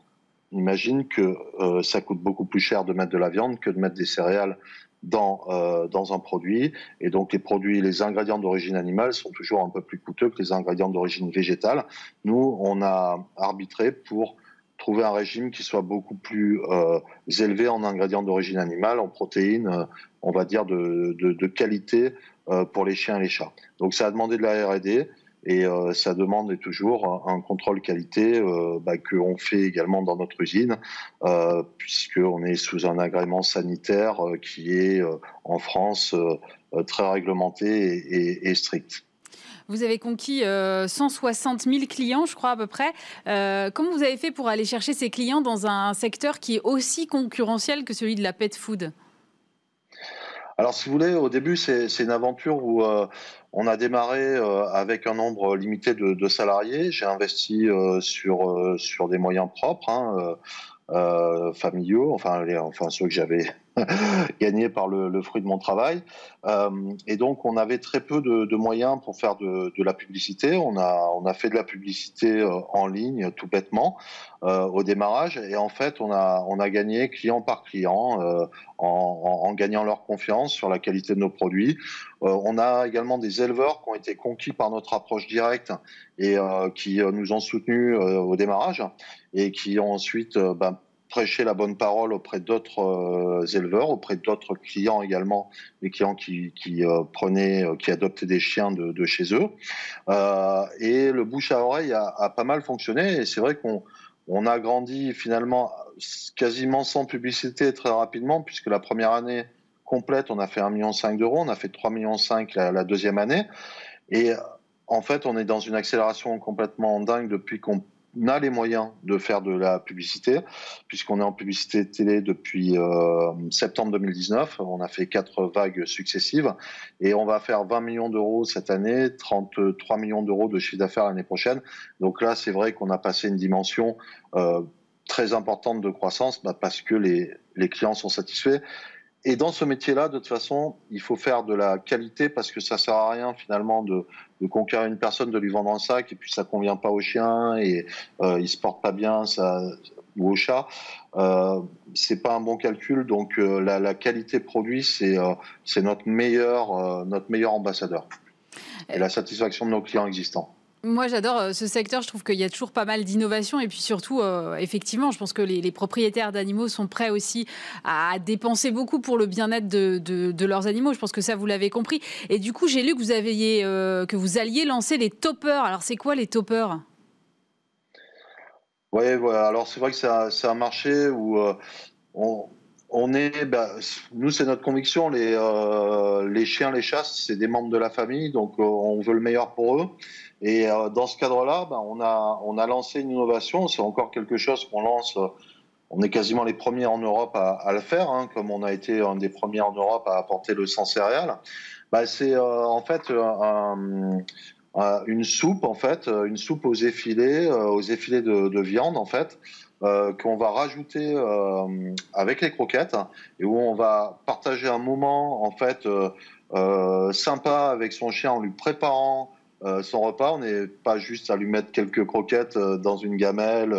imagine que euh, ça coûte beaucoup plus cher de mettre de la viande que de mettre des céréales dans, euh, dans un produit. Et donc, les produits, les ingrédients d'origine animale sont toujours un peu plus coûteux que les ingrédients d'origine végétale. Nous, on a arbitré pour trouver un régime qui soit beaucoup plus euh, élevé en ingrédients d'origine animale, en protéines, on va dire de, de, de qualité pour les chiens et les chats. Donc, ça a demandé de la R&D. Et euh, ça demande toujours un, contrôle qualité euh, bah, qu'on fait également dans notre usine, euh, puisqu'on est sous un agrément sanitaire qui est en France très réglementé et, strict. Vous avez conquis 160 000 clients, je crois à peu près. comment vous avez fait pour aller chercher ces clients dans un secteur qui est aussi concurrentiel que celui de la pet food? Alors, si vous voulez, au début, c'est une aventure où on a démarré euh, avec un nombre limité de, salariés. J'ai investi euh, sur, euh, sur des moyens propres, hein, familiaux, enfin, enfin ceux que j'avais <laughs> gagnés par le, fruit de mon travail. et donc, on avait très peu de, moyens pour faire de, la publicité. On a, fait de la publicité en ligne, tout bêtement, au démarrage. Et en fait, on a, gagné client par client en, gagnant leur confiance sur la qualité de nos produits. Euh, on a également des éleveurs qui ont été conquis par notre approche directe et euh, qui euh, nous ont soutenus au démarrage et qui ont ensuite ben, prêché la bonne parole auprès d'autres éleveurs, auprès d'autres clients également, les clients qui, prenaient, qui adoptaient des chiens de, chez eux. et le bouche à oreille a, pas mal fonctionné. Et c'est vrai qu'on a grandi finalement quasiment sans publicité très rapidement, puisque la première année, complète, on a fait 1,5 million d'euros, on a fait 3,5 millions la, la deuxième année. Et en fait, on est dans une accélération complètement dingue depuis qu'on a les moyens de faire de la publicité, puisqu'on est en publicité télé depuis euh, septembre 2019. On a fait quatre vagues successives et on va faire 20 millions d'euros cette année, 33 millions d'euros de chiffre d'affaires l'année prochaine. Donc là, c'est vrai qu'on a passé une dimension euh, très importante de croissance bah, parce que les clients sont satisfaits. Et dans ce métier-là, de toute façon, il faut faire de la qualité parce que ça sert à rien finalement de, conquérir une personne, de lui vendre un sac et puis ça convient pas au chien et euh, il se porte pas bien ça, ou au chat. Euh, c'est pas un bon calcul. Donc euh, la, qualité produit, c'est euh, notre meilleur notre meilleur ambassadeur et la satisfaction de nos clients existants. Moi, j'adore euh, ce secteur. Je trouve qu'il y a toujours pas mal d'innovation. Et puis surtout, euh, effectivement, je pense que les, propriétaires d'animaux sont prêts aussi à dépenser beaucoup pour le bien-être de, leurs animaux. Je pense que ça, vous l'avez compris. Et du coup, j'ai lu que vous, euh, alliez lancer les toppers. Alors, c'est quoi les toppers? Oui, voilà. alors c'est vrai que c'est un, marché où on, est, bah, nous, c'est notre conviction. Les, chiens, les chats, c'est des membres de la famille, donc on veut le meilleur pour eux. Et euh, dans ce cadre-là, ben, on, a, on a lancé une innovation. C'est encore quelque chose qu'on lance. Euh, on est quasiment les premiers en Europe à, le faire, hein, comme on a été un des premiers en Europe à apporter le sang céréal. Ben, c'est euh, en fait un, une soupe, en fait, une soupe aux effilés, aux effilés de, de viande, en fait. Qu'on va rajouter avec les croquettes et où on va partager un moment en fait sympa avec son chien en lui préparant euh, son repas. On n'est pas juste à lui mettre quelques croquettes euh, dans une gamelle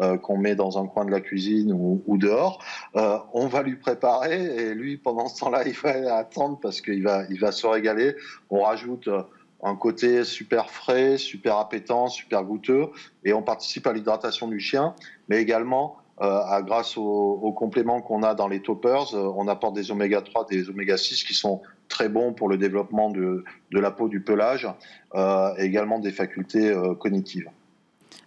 euh, qu'on met dans un coin de la cuisine ou, dehors. on va lui préparer et lui, pendant ce temps-là, <laughs> il va attendre parce qu'il va, il va se régaler. On rajoute un côté super frais, super appétant, super goûteux et on participe à l'hydratation du chien, mais également grâce aux, compléments qu'on a dans les toppers, on apporte des oméga 3, des oméga 6 qui sont très bon pour le développement de, de la peau du pelage euh, et également des facultés euh, cognitives.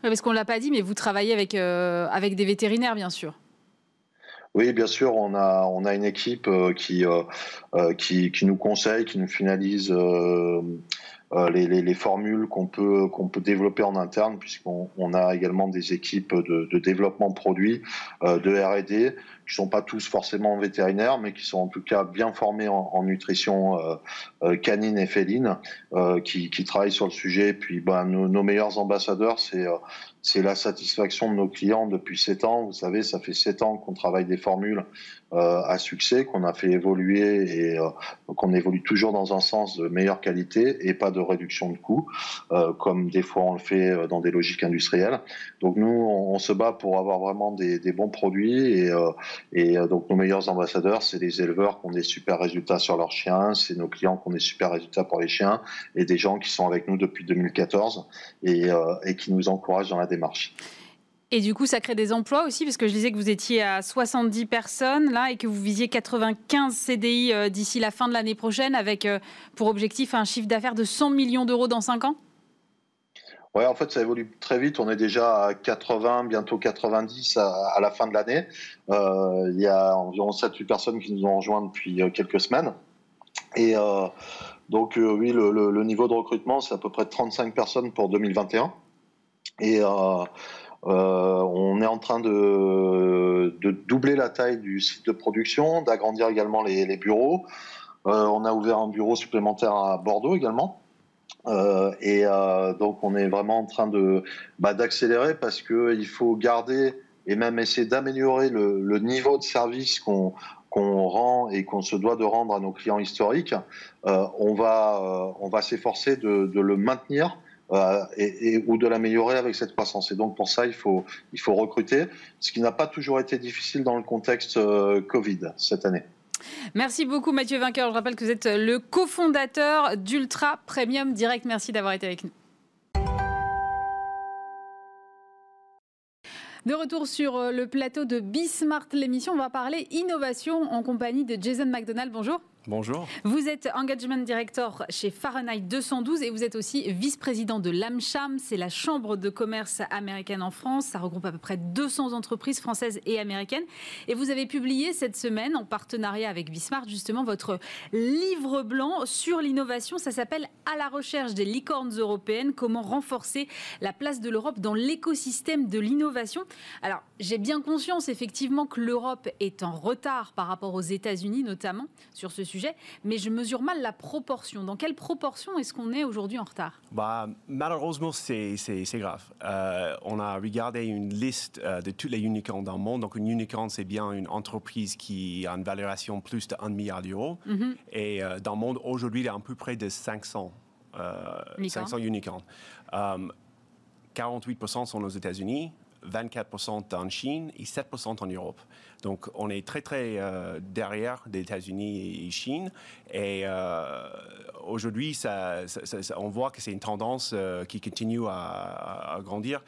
parce qu'on ne l'a pas dit, mais vous travaillez avec, avec des vétérinaires, bien sûr. Oui, bien sûr, on a, on a une équipe qui, qui, qui, nous conseille, qui nous finalise euh, les, les, les, formules qu'on peut qu'on peut développer en interne puisqu'on on a également des équipes de, de développement de produits euh, de R&D qui sont pas tous forcément vétérinaires mais qui sont en tout cas bien formés en, nutrition euh, euh canine et féline euh, qui, qui travaillent sur le sujet puis ben, nos, meilleurs ambassadeurs c'est c'est la satisfaction de nos clients depuis sept ans. Vous savez, ça fait sept ans qu'on travaille des formules euh, à succès, qu'on a fait évoluer et euh, qu'on évolue toujours dans un sens de meilleure qualité et pas de réduction de coûts, euh, comme des fois on le fait euh, dans des logiques industrielles. Donc nous, on, se bat pour avoir vraiment des, des bons produits et, euh, et donc nos meilleurs ambassadeurs, c'est les éleveurs qui ont des super résultats sur leurs chiens, c'est nos clients qui ont des super résultats pour les chiens et des gens qui sont avec nous depuis 2014 et, et qui nous encouragent dans la démarche. Et du coup, ça crée des emplois aussi, parce que je disais que vous étiez à 70 personnes là et que vous visiez 95 CDI euh, d'ici la fin de l'année prochaine, avec euh, pour objectif un chiffre d'affaires de 100 millions d'euros dans 5 ans? Oui, en fait, ça évolue très vite. On est déjà à 80, bientôt 90 à, la fin de l'année. Euh, il y a environ 7-8 personnes qui nous ont rejoints depuis quelques semaines. Et donc, oui, le, niveau de recrutement, c'est à peu près 35 personnes pour 2021. Et euh, euh, on est en train de, doubler la taille du site de production, d'agrandir également les, bureaux. Euh, on a ouvert un bureau supplémentaire à Bordeaux également. Euh, et euh, donc on est vraiment en train de bah, d'accélérer parce que il faut garder et même essayer d'améliorer le, niveau de service qu'on qu'on rend et qu'on se doit de rendre à nos clients historiques. Euh, on va on va s'efforcer de, le maintenir et, ou de l'améliorer avec cette croissance. Et donc pour ça, il faut, il faut recruter, ce qui n'a pas toujours été difficile dans le contexte Covid cette année. Merci beaucoup Mathieu Vainqueur. Je rappelle que vous êtes le cofondateur d'Ultra Premium Direct. Merci d'avoir été avec nous. De retour sur euh, le plateau de Bismart, l'émission, on va parler innovation en compagnie de Jason McDonald. Bonjour. Bonjour. Vous êtes Engagement Director chez Fahrenheit 212 et vous êtes aussi vice-président de l'AMCHAM, c'est la chambre de commerce américaine en France. Ça regroupe à peu près 200 entreprises françaises et américaines. Et vous avez publié cette semaine, en partenariat avec Bismarck, justement, votre livre blanc sur l'innovation. Ça s'appelle À la recherche des licornes européennes, comment renforcer la place de l'Europe dans l'écosystème de l'innovation. Alors, j'ai bien conscience effectivement que l'Europe est en retard par rapport aux États-Unis, notamment, sur ce sujet sujet, mais je mesure mal la proportion. Dans quelle proportion est-ce qu'on est, aujourd'hui en retard? Bah, Malheureusement, c'est grave. Euh, on a regardé une liste euh, de tous les unicorns dans le monde. Donc, une unicorn, c'est bien une entreprise qui a une valorisation plus de 1 milliard d'euros. Mm -hmm. Et euh, dans le monde, aujourd'hui, il y a à peu près de 500, 500 unicorns. 48% sont aux États-Unis, 24% en Chine et 7% en Europe. Donc, on est très, très euh, derrière des États-Unis et Chine. Et euh, aujourd'hui, on voit que c'est une tendance euh, qui continue à, grandir.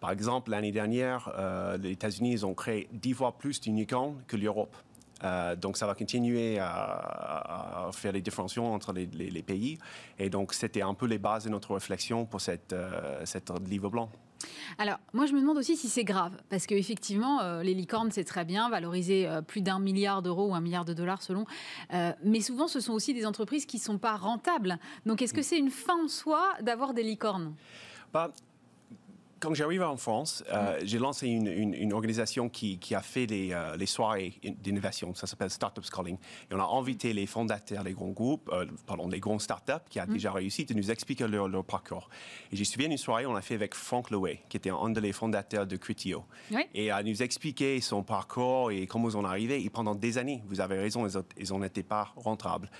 Par exemple, l'année dernière, les États-Unis ont créé dix fois plus d'unicorns que l'Europe. Donc, ça va continuer à, faire les différenciations entre les, les, les, pays. Et donc, c'était un peu les bases de notre réflexion pour cette, cette livre blanc. Alors, moi, je me demande aussi si c'est grave, parce qu'effectivement, euh, les licornes, c'est très bien, valoriser euh, plus d'un milliard d'euros ou un milliard de dollars selon. Euh, mais souvent, ce sont aussi des entreprises qui ne sont pas rentables. Donc, est-ce que c'est une fin en soi d'avoir des licornes? Bah, quand j'arrive en France, euh, j'ai lancé une, une, une, organisation qui, qui a fait les, euh, les soirées d'innovation. Ça s'appelle Startup Calling. Et on a invité les fondateurs, les grands groupes, euh, pardon, les grands startups qui ont mm. déjà réussi de nous expliquer leur, leur parcours. Et j'ai suivi une soirée, on a fait avec Frank Lowe, qui était un des fondateurs de Criteo. Oui. Et à nous expliquer son parcours et comment ils ont arrivé. Et pendant des années, vous avez raison, ils n'étaient pas rentables.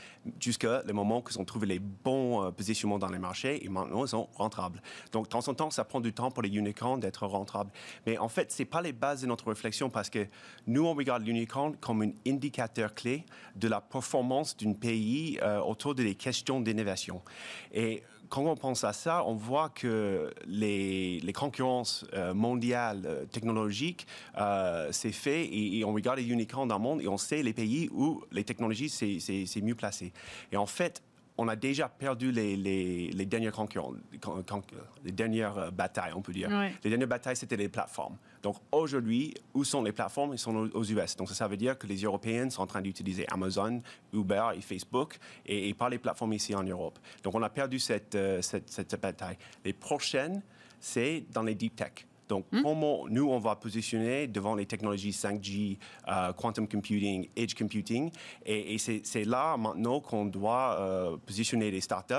Jusqu'à le moment qu'ils ont trouvé les bons positionnements dans les marchés et maintenant ils sont rentables. Donc, de temps en temps, ça prend du temps pour les unicorn d'être rentable. Mais en fait, ce n'est pas les bases de notre réflexion parce que nous, on regarde l'unicorn comme un indicateur clé de la performance d'un pays euh, autour des questions d'innovation. Et quand on pense à ça, on voit que les, les concurrences euh, mondiales euh, technologiques, euh, c'est fait et, on regarde les unicorns dans le monde et on sait les pays où les technologies, c'est mieux placé. Et en fait, on a déjà perdu les, les, les dernières concurrents, les dernières euh, batailles, on peut dire. Les dernières batailles, c'était les plateformes. Donc aujourd'hui, où sont les plateformes? Ils sont aux US. Donc ça, veut dire que les Européens sont en train d'utiliser Amazon, Uber et Facebook et, pas les plateformes ici en Europe. Donc on a perdu cette, euh, cette, cette bataille. Les prochaines, c'est dans les deep tech. Donc, hmm? comment nous, on va positionner devant les technologies 5G, euh, quantum computing, edge computing. Et, c'est là maintenant qu'on doit euh, positionner les startups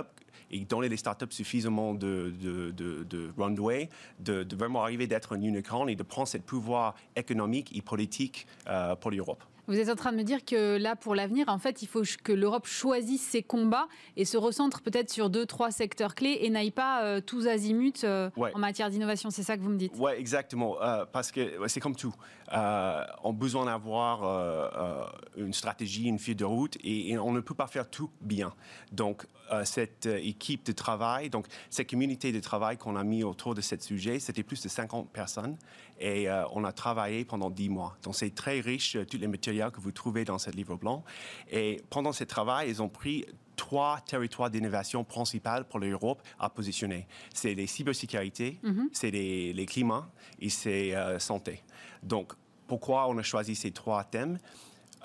et donner les startups suffisamment de, de, de, runway, de, vraiment arriver d'être un unicorn et de prendre ce pouvoir économique et politique euh, pour l'Europe. Vous êtes en train de me dire que là, pour l'avenir, en fait, il faut que l'Europe choisisse ses combats et se recentre peut-être sur deux, trois secteurs clés et n'aille pas euh, tous azimuts euh, en matière d'innovation. C'est ça que vous me dites? Oui, exactement. Euh, parce que c'est comme tout. on a besoin d'avoir une stratégie, une fille de route et, on ne peut pas faire tout bien. Donc, cette équipe de travail, donc cette communauté de travail qu'on a mis autour de ce sujet, c'était plus de 50 personnes et on a travaillé pendant 10 mois. Donc, c'est très riche, tous les que vous trouvez dans ce livre blanc. Et pendant ce travail, ils ont pris trois territoires d'innovation principaux pour l'Europe à positionner. C'est les cybersécurité, mhm. c'est les, les, climats et c'est euh, santé. Donc, pourquoi on a choisi ces trois thèmes?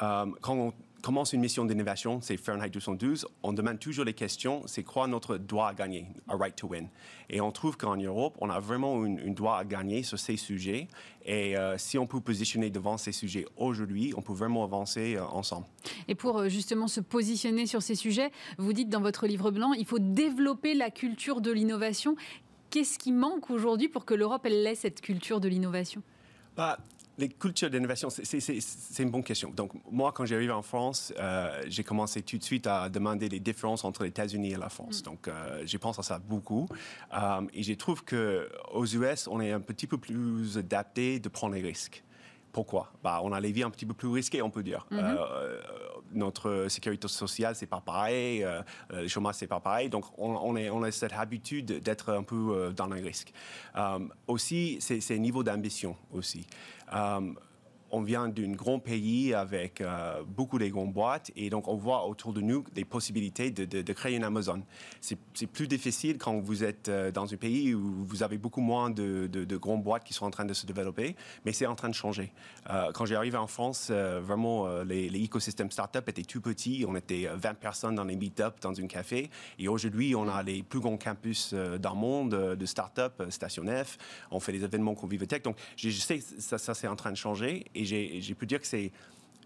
Euh, Quand on commence une mission d'innovation, c'est Fahrenheit 212, on demande toujours les questions, c'est quoi notre droit à gagner, a right to win. Et on trouve qu'en Europe, on a vraiment un droit à gagner sur ces sujets. Et euh, si on peut positionner devant ces sujets aujourd'hui, on peut vraiment avancer euh, ensemble. Et pour euh, justement se positionner sur ces sujets, vous dites dans votre livre blanc, il faut développer la culture de l'innovation. Qu'est-ce qui manque aujourd'hui pour que l'Europe elle ait cette culture de l'innovation? Bah, les cultures d'innovation, c'est une bonne question. Donc, moi, quand j'arrive en France, euh, j'ai commencé tout de suite à demander les différences entre les États-Unis et la France. Mm. Donc, euh, je pense à ça beaucoup. Euh, et je trouve qu'aux US, on est un petit peu plus adapté de prendre les risques. Pourquoi? Bah, On a les vies un petit peu plus risquées, on peut dire. Mm-hmm. notre sécurité sociale, c'est pas pareil. le chômage, c'est pas pareil. Donc, on, on, est, on a cette habitude d'être un peu dans le risque. aussi, c'est niveau d'ambition aussi. On vient d'un grand pays avec euh, beaucoup de grandes boîtes et donc on voit autour de nous des possibilités de, créer une Amazon. C'est plus difficile quand vous êtes euh, dans un pays où vous avez beaucoup moins de, grandes boîtes qui sont en train de se développer, mais c'est en train de changer. Euh, quand j'ai arrivé en France, vraiment, les, écosystèmes startup étaient tout petits. On était 20 personnes dans les meet-up dans un café et aujourd'hui, on a les plus grands campus dans le monde de startup, Station F. On fait des événements Convivetech. Donc, je sais que ça, c'est en train de changer j'ai pu dire que c'est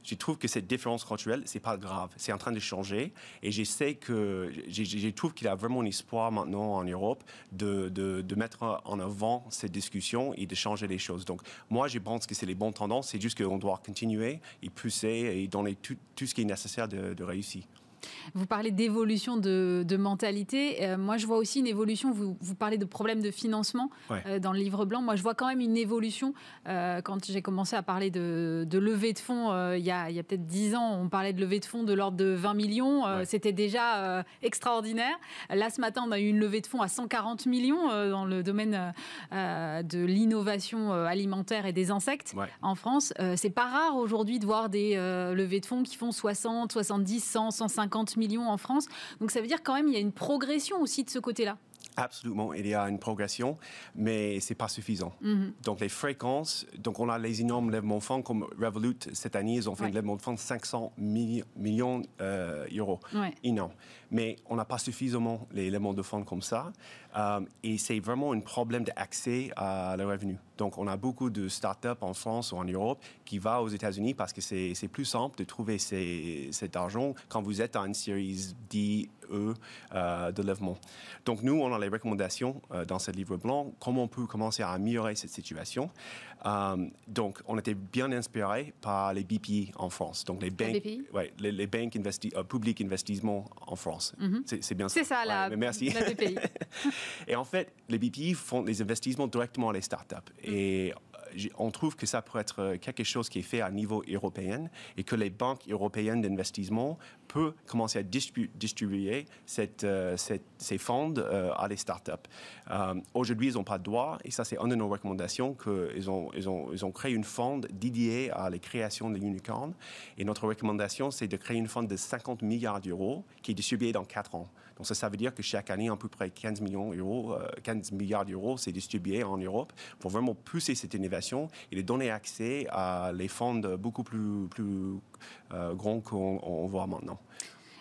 je trouve que cette différence culturelle, c'est pas grave. C'est en train de changer. Et je que je trouve qu'il y a vraiment un espoir maintenant en Europe de, de, mettre en avant cette discussion et de changer les choses. Donc, moi, je pense que c'est les bonnes tendances. C'est juste qu'on doit continuer et pousser et donner tout, tout ce qui est nécessaire de réussir. Vous parlez d'évolution de, mentalité. Euh, moi, je vois aussi une évolution. Vous, vous parlez de problèmes de financement euh, dans le livre blanc. Moi, je vois quand même une évolution. Euh, quand j'ai commencé à parler de, levée de fonds il y a, peut-être 10 ans, on parlait de levée de fonds de l'ordre de 20 millions. C'était déjà extraordinaire. Là, ce matin, on a eu une levée de fonds à 140 millions dans le domaine de l'innovation alimentaire et des insectes en France. C'est pas rare aujourd'hui de voir des levées de fonds qui font 60, 70, 100, 150 millions en France. Donc ça veut dire quand même il y a une progression aussi de ce côté-là. Absolument, il y a une progression, mais c'est pas suffisant. Mhm. Donc les fréquences, donc on a les énormes lèvements de fonds comme Revolut cette année, ils ont fait un lèvement de fonds de 500 millions d'euros. Euh, Énorme. Mais on n'a pas suffisamment les lèvements de fonds comme ça. Euh, et c'est vraiment un problème d'accès à le revenu. Donc, on a beaucoup de startups en France ou en Europe qui vont aux États-Unis parce que c'est plus simple de trouver cet argent quand vous êtes en une série D, E euh, de lèvement. Donc, nous, on a les recommandations euh, dans ce livre blanc, comment on peut commencer à améliorer cette situation. donc, on était bien inspiré par les BPI en France, donc les banques, ouais, les, banques publics d'investissement en France. Mm-hmm. C'est bien ça. C'est ça, la, merci. la BPI. <laughs> Et en fait, les BPI font des investissements directement à les startups. Et on trouve que ça pourrait être quelque chose qui est fait à niveau européen et que les banques européennes d'investissement peuvent commencer à distribuer cette, ces fonds à les startups. Aujourd'hui, ils n'ont pas de droit et ça, c'est une de nos recommandations qu'ils ont, ils ont, ils ont créé une fond dédiée à la création de unicorns. Et notre recommandation, c'est de créer une fond de 50 milliards d'euros qui est distribuée dans 4 ans. Donc ça, ça veut dire que chaque année, à peu près 15 millions d'euros, 15 euh, milliards d'euros, c'est distribué en Europe pour vraiment pousser cette innovation et de donner accès à les fonds beaucoup plus, plus euh, grands qu'on voit maintenant.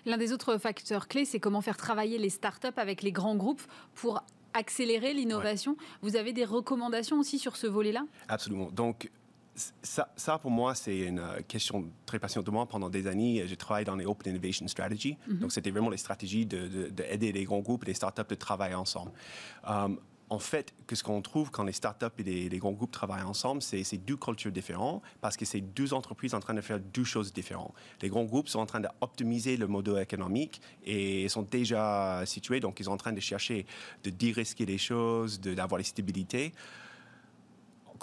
L'un des autres facteurs clés, c'est comment faire travailler les startups avec les grands groupes pour accélérer l'innovation. Vous avez des recommandations aussi sur ce volet-là? Absolument. Donc, ça, ça, pour moi, c'est une euh, question très passionnante de moi. Pendant des années, j'ai travaillé dans les Open Innovation Strategy. Mhm. Donc, c'était vraiment les stratégies d'aider de, les grands groupes et les startups de travailler ensemble. Euh, en fait, ce qu'on trouve quand les startups et les, grands groupes travaillent ensemble, c'est deux cultures différentes parce que c'est deux entreprises en train de faire deux choses différentes. Les grands groupes sont en train d'optimiser le modèle économique et sont déjà situés, donc ils sont en train de chercher de dérisquer les choses, d'avoir les stabilités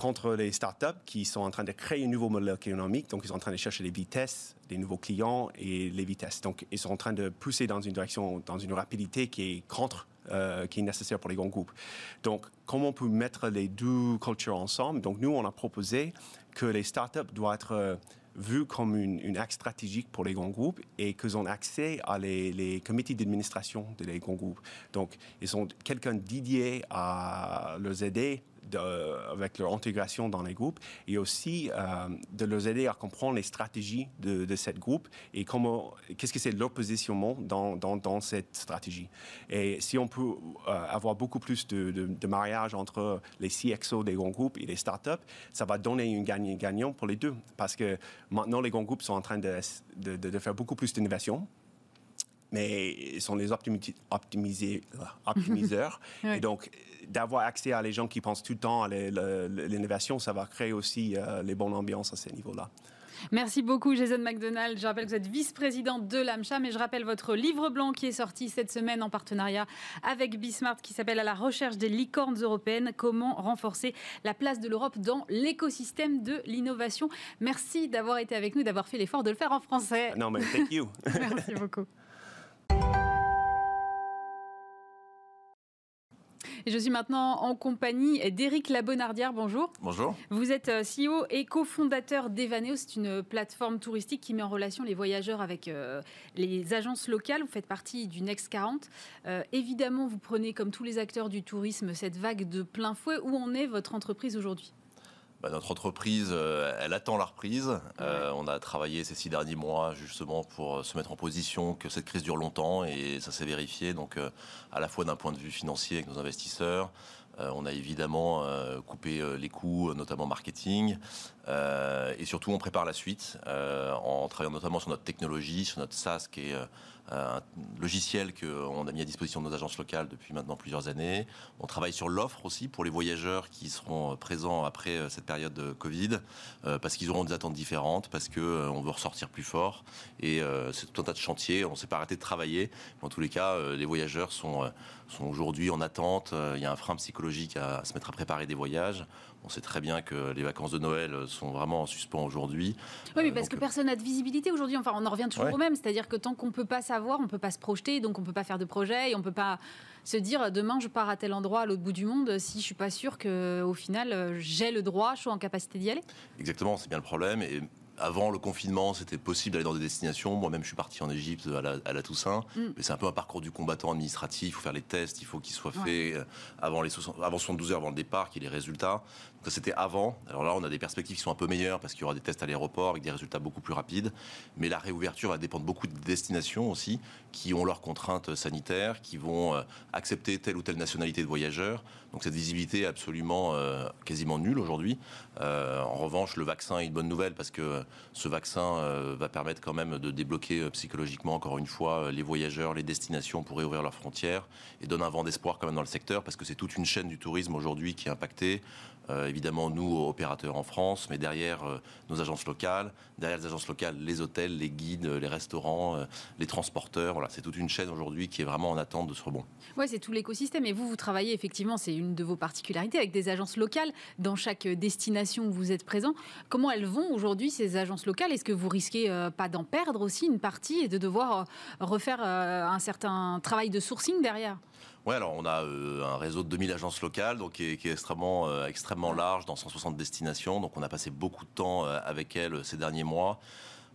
contre les startups qui sont en train de créer un nouveau modèle économique. Donc, ils sont en train de chercher les vitesses des nouveaux clients et les vitesses. Donc, ils sont en train de pousser dans une direction, dans une rapidité qui est contre, euh, qui est nécessaire pour les grands groupes. Donc, comment on peut mettre les deux cultures ensemble? Donc, nous, on a proposé que les startups doivent être euh, vues comme une, axe stratégique pour les grands groupes et qu'ils ont accès à les, les comités d'administration des grands groupes. Donc, ils sont quelqu'un dédié à leur aider avec leur intégration dans les groupes et aussi euh, de les aider à comprendre les stratégies de, de cette groupe et comment, qu'est-ce que c'est leur positionnement dans, dans, dans, cette stratégie. Et si on peut euh, avoir beaucoup plus de, de, mariage entre les CXO des grands groupes et les startups, ça va donner un gagnant-gagnant pour les deux. Parce que maintenant, les grands groupes sont en train de, de faire beaucoup plus d'innovation mais ils sont les optimisés, optimiseurs. <laughs> Et donc, d'avoir accès à les gens qui pensent tout le temps à l'innovation, ça va créer aussi euh, les bonnes ambiances à ce niveau-là. Merci beaucoup, Jason McDonald. Je rappelle que vous êtes vice-président de l'AMCHA, mais je rappelle votre livre blanc qui est sorti cette semaine en partenariat avec Bismart, qui s'appelle À la recherche des licornes européennes comment renforcer la place de l'Europe dans l'écosystème de l'innovation. Merci d'avoir été avec nous, d'avoir fait l'effort de le faire en français. Non, mais thank you. <laughs> Merci beaucoup. Je suis maintenant en compagnie d'Éric Labonardière. Bonjour. Bonjour. Vous êtes euh, CEO et cofondateur d'Evaneo. C'est une plateforme touristique qui met en relation les voyageurs avec euh, les agences locales. Vous faites partie du Next 40. Euh, évidemment, vous prenez, comme tous les acteurs du tourisme, cette vague de plein fouet. Où en est votre entreprise aujourd'hui? Bah, notre entreprise, euh, elle attend la reprise. Euh, on a travaillé ces six derniers mois justement pour se mettre en position que cette crise dure longtemps et ça s'est vérifié. Donc, euh, à la fois d'un point de vue financier avec nos investisseurs, on a évidemment coupé les coûts, notamment marketing, et surtout on prépare la suite en travaillant notamment sur notre technologie, sur notre SaaS qui est un logiciel qu'on a mis à disposition de nos agences locales depuis maintenant plusieurs années. On travaille sur l'offre aussi pour les voyageurs qui seront présents après euh, cette période de Covid, euh, parce qu'ils auront des attentes différentes, parce qu'on euh, veut ressortir plus fort. Et c'est tout un tas de chantiers. On ne s'est pas arrêté de travailler. En tous les cas, les voyageurs sont aujourd'hui en attente. Il y a un frein psychologique à se mettre à préparer des voyages. On sait très bien que les vacances de Noël sont vraiment en suspens aujourd'hui. Oui, mais parce que personne n'a de visibilité aujourd'hui. Enfin, on en revient toujours au même. C'est-à-dire que tant qu'on ne peut pas savoir, on ne peut pas se projeter, donc on ne peut pas faire de projet et on ne peut pas se dire demain je pars à tel endroit à l'autre bout du monde si je suis pas sûr que au final j'ai le droit, je suis en capacité d'y aller. Exactement, c'est bien le problème et avant le confinement, c'était possible d'aller dans des destinations. Moi-même, je suis parti en Égypte à la, Toussaint. Mm. Mais c'est un peu un parcours du combattant administratif. Il faut faire les tests, il faut qu'ils soient faits euh, avant, les, avant 72 heures avant le départ, qu'il y ait les résultats. Donc c'était avant. Alors là, on a des perspectives qui sont un peu meilleures parce qu'il y aura des tests à l'aéroport avec des résultats beaucoup plus rapides. Mais la réouverture va dépendre beaucoup de destinations aussi qui ont leurs contraintes sanitaires, qui vont euh, accepter telle ou telle nationalité de voyageurs. Donc cette visibilité est absolument euh, quasiment nulle aujourd'hui. Euh, en revanche, le vaccin est une bonne nouvelle parce que ce vaccin va permettre quand même de débloquer psychologiquement, encore une fois, les voyageurs, les destinations pour réouvrir leurs frontières et donne un vent d'espoir quand même dans le secteur parce que c'est toute une chaîne du tourisme aujourd'hui qui est impactée. Évidemment, nous, opérateurs en France, mais derrière nos agences locales, derrière les agences locales, les hôtels, les guides, les restaurants, les transporteurs. Voilà, c'est toute une chaîne aujourd'hui qui est vraiment en attente de ce rebond. Oui, c'est tout l'écosystème. Et vous, vous travaillez effectivement, c'est une de vos particularités, avec des agences locales dans chaque destination où vous êtes présent. Comment elles vont aujourd'hui, ces agences locales? Est-ce que vous risquez euh, pas d'en perdre aussi une partie et de devoir euh, refaire euh, un certain travail de sourcing derrière? Oui, alors on a un réseau de 2000 agences locales donc, qui, est, extrêmement, extrêmement large dans 160 destinations. Donc on a passé beaucoup de temps avec elles ces derniers mois.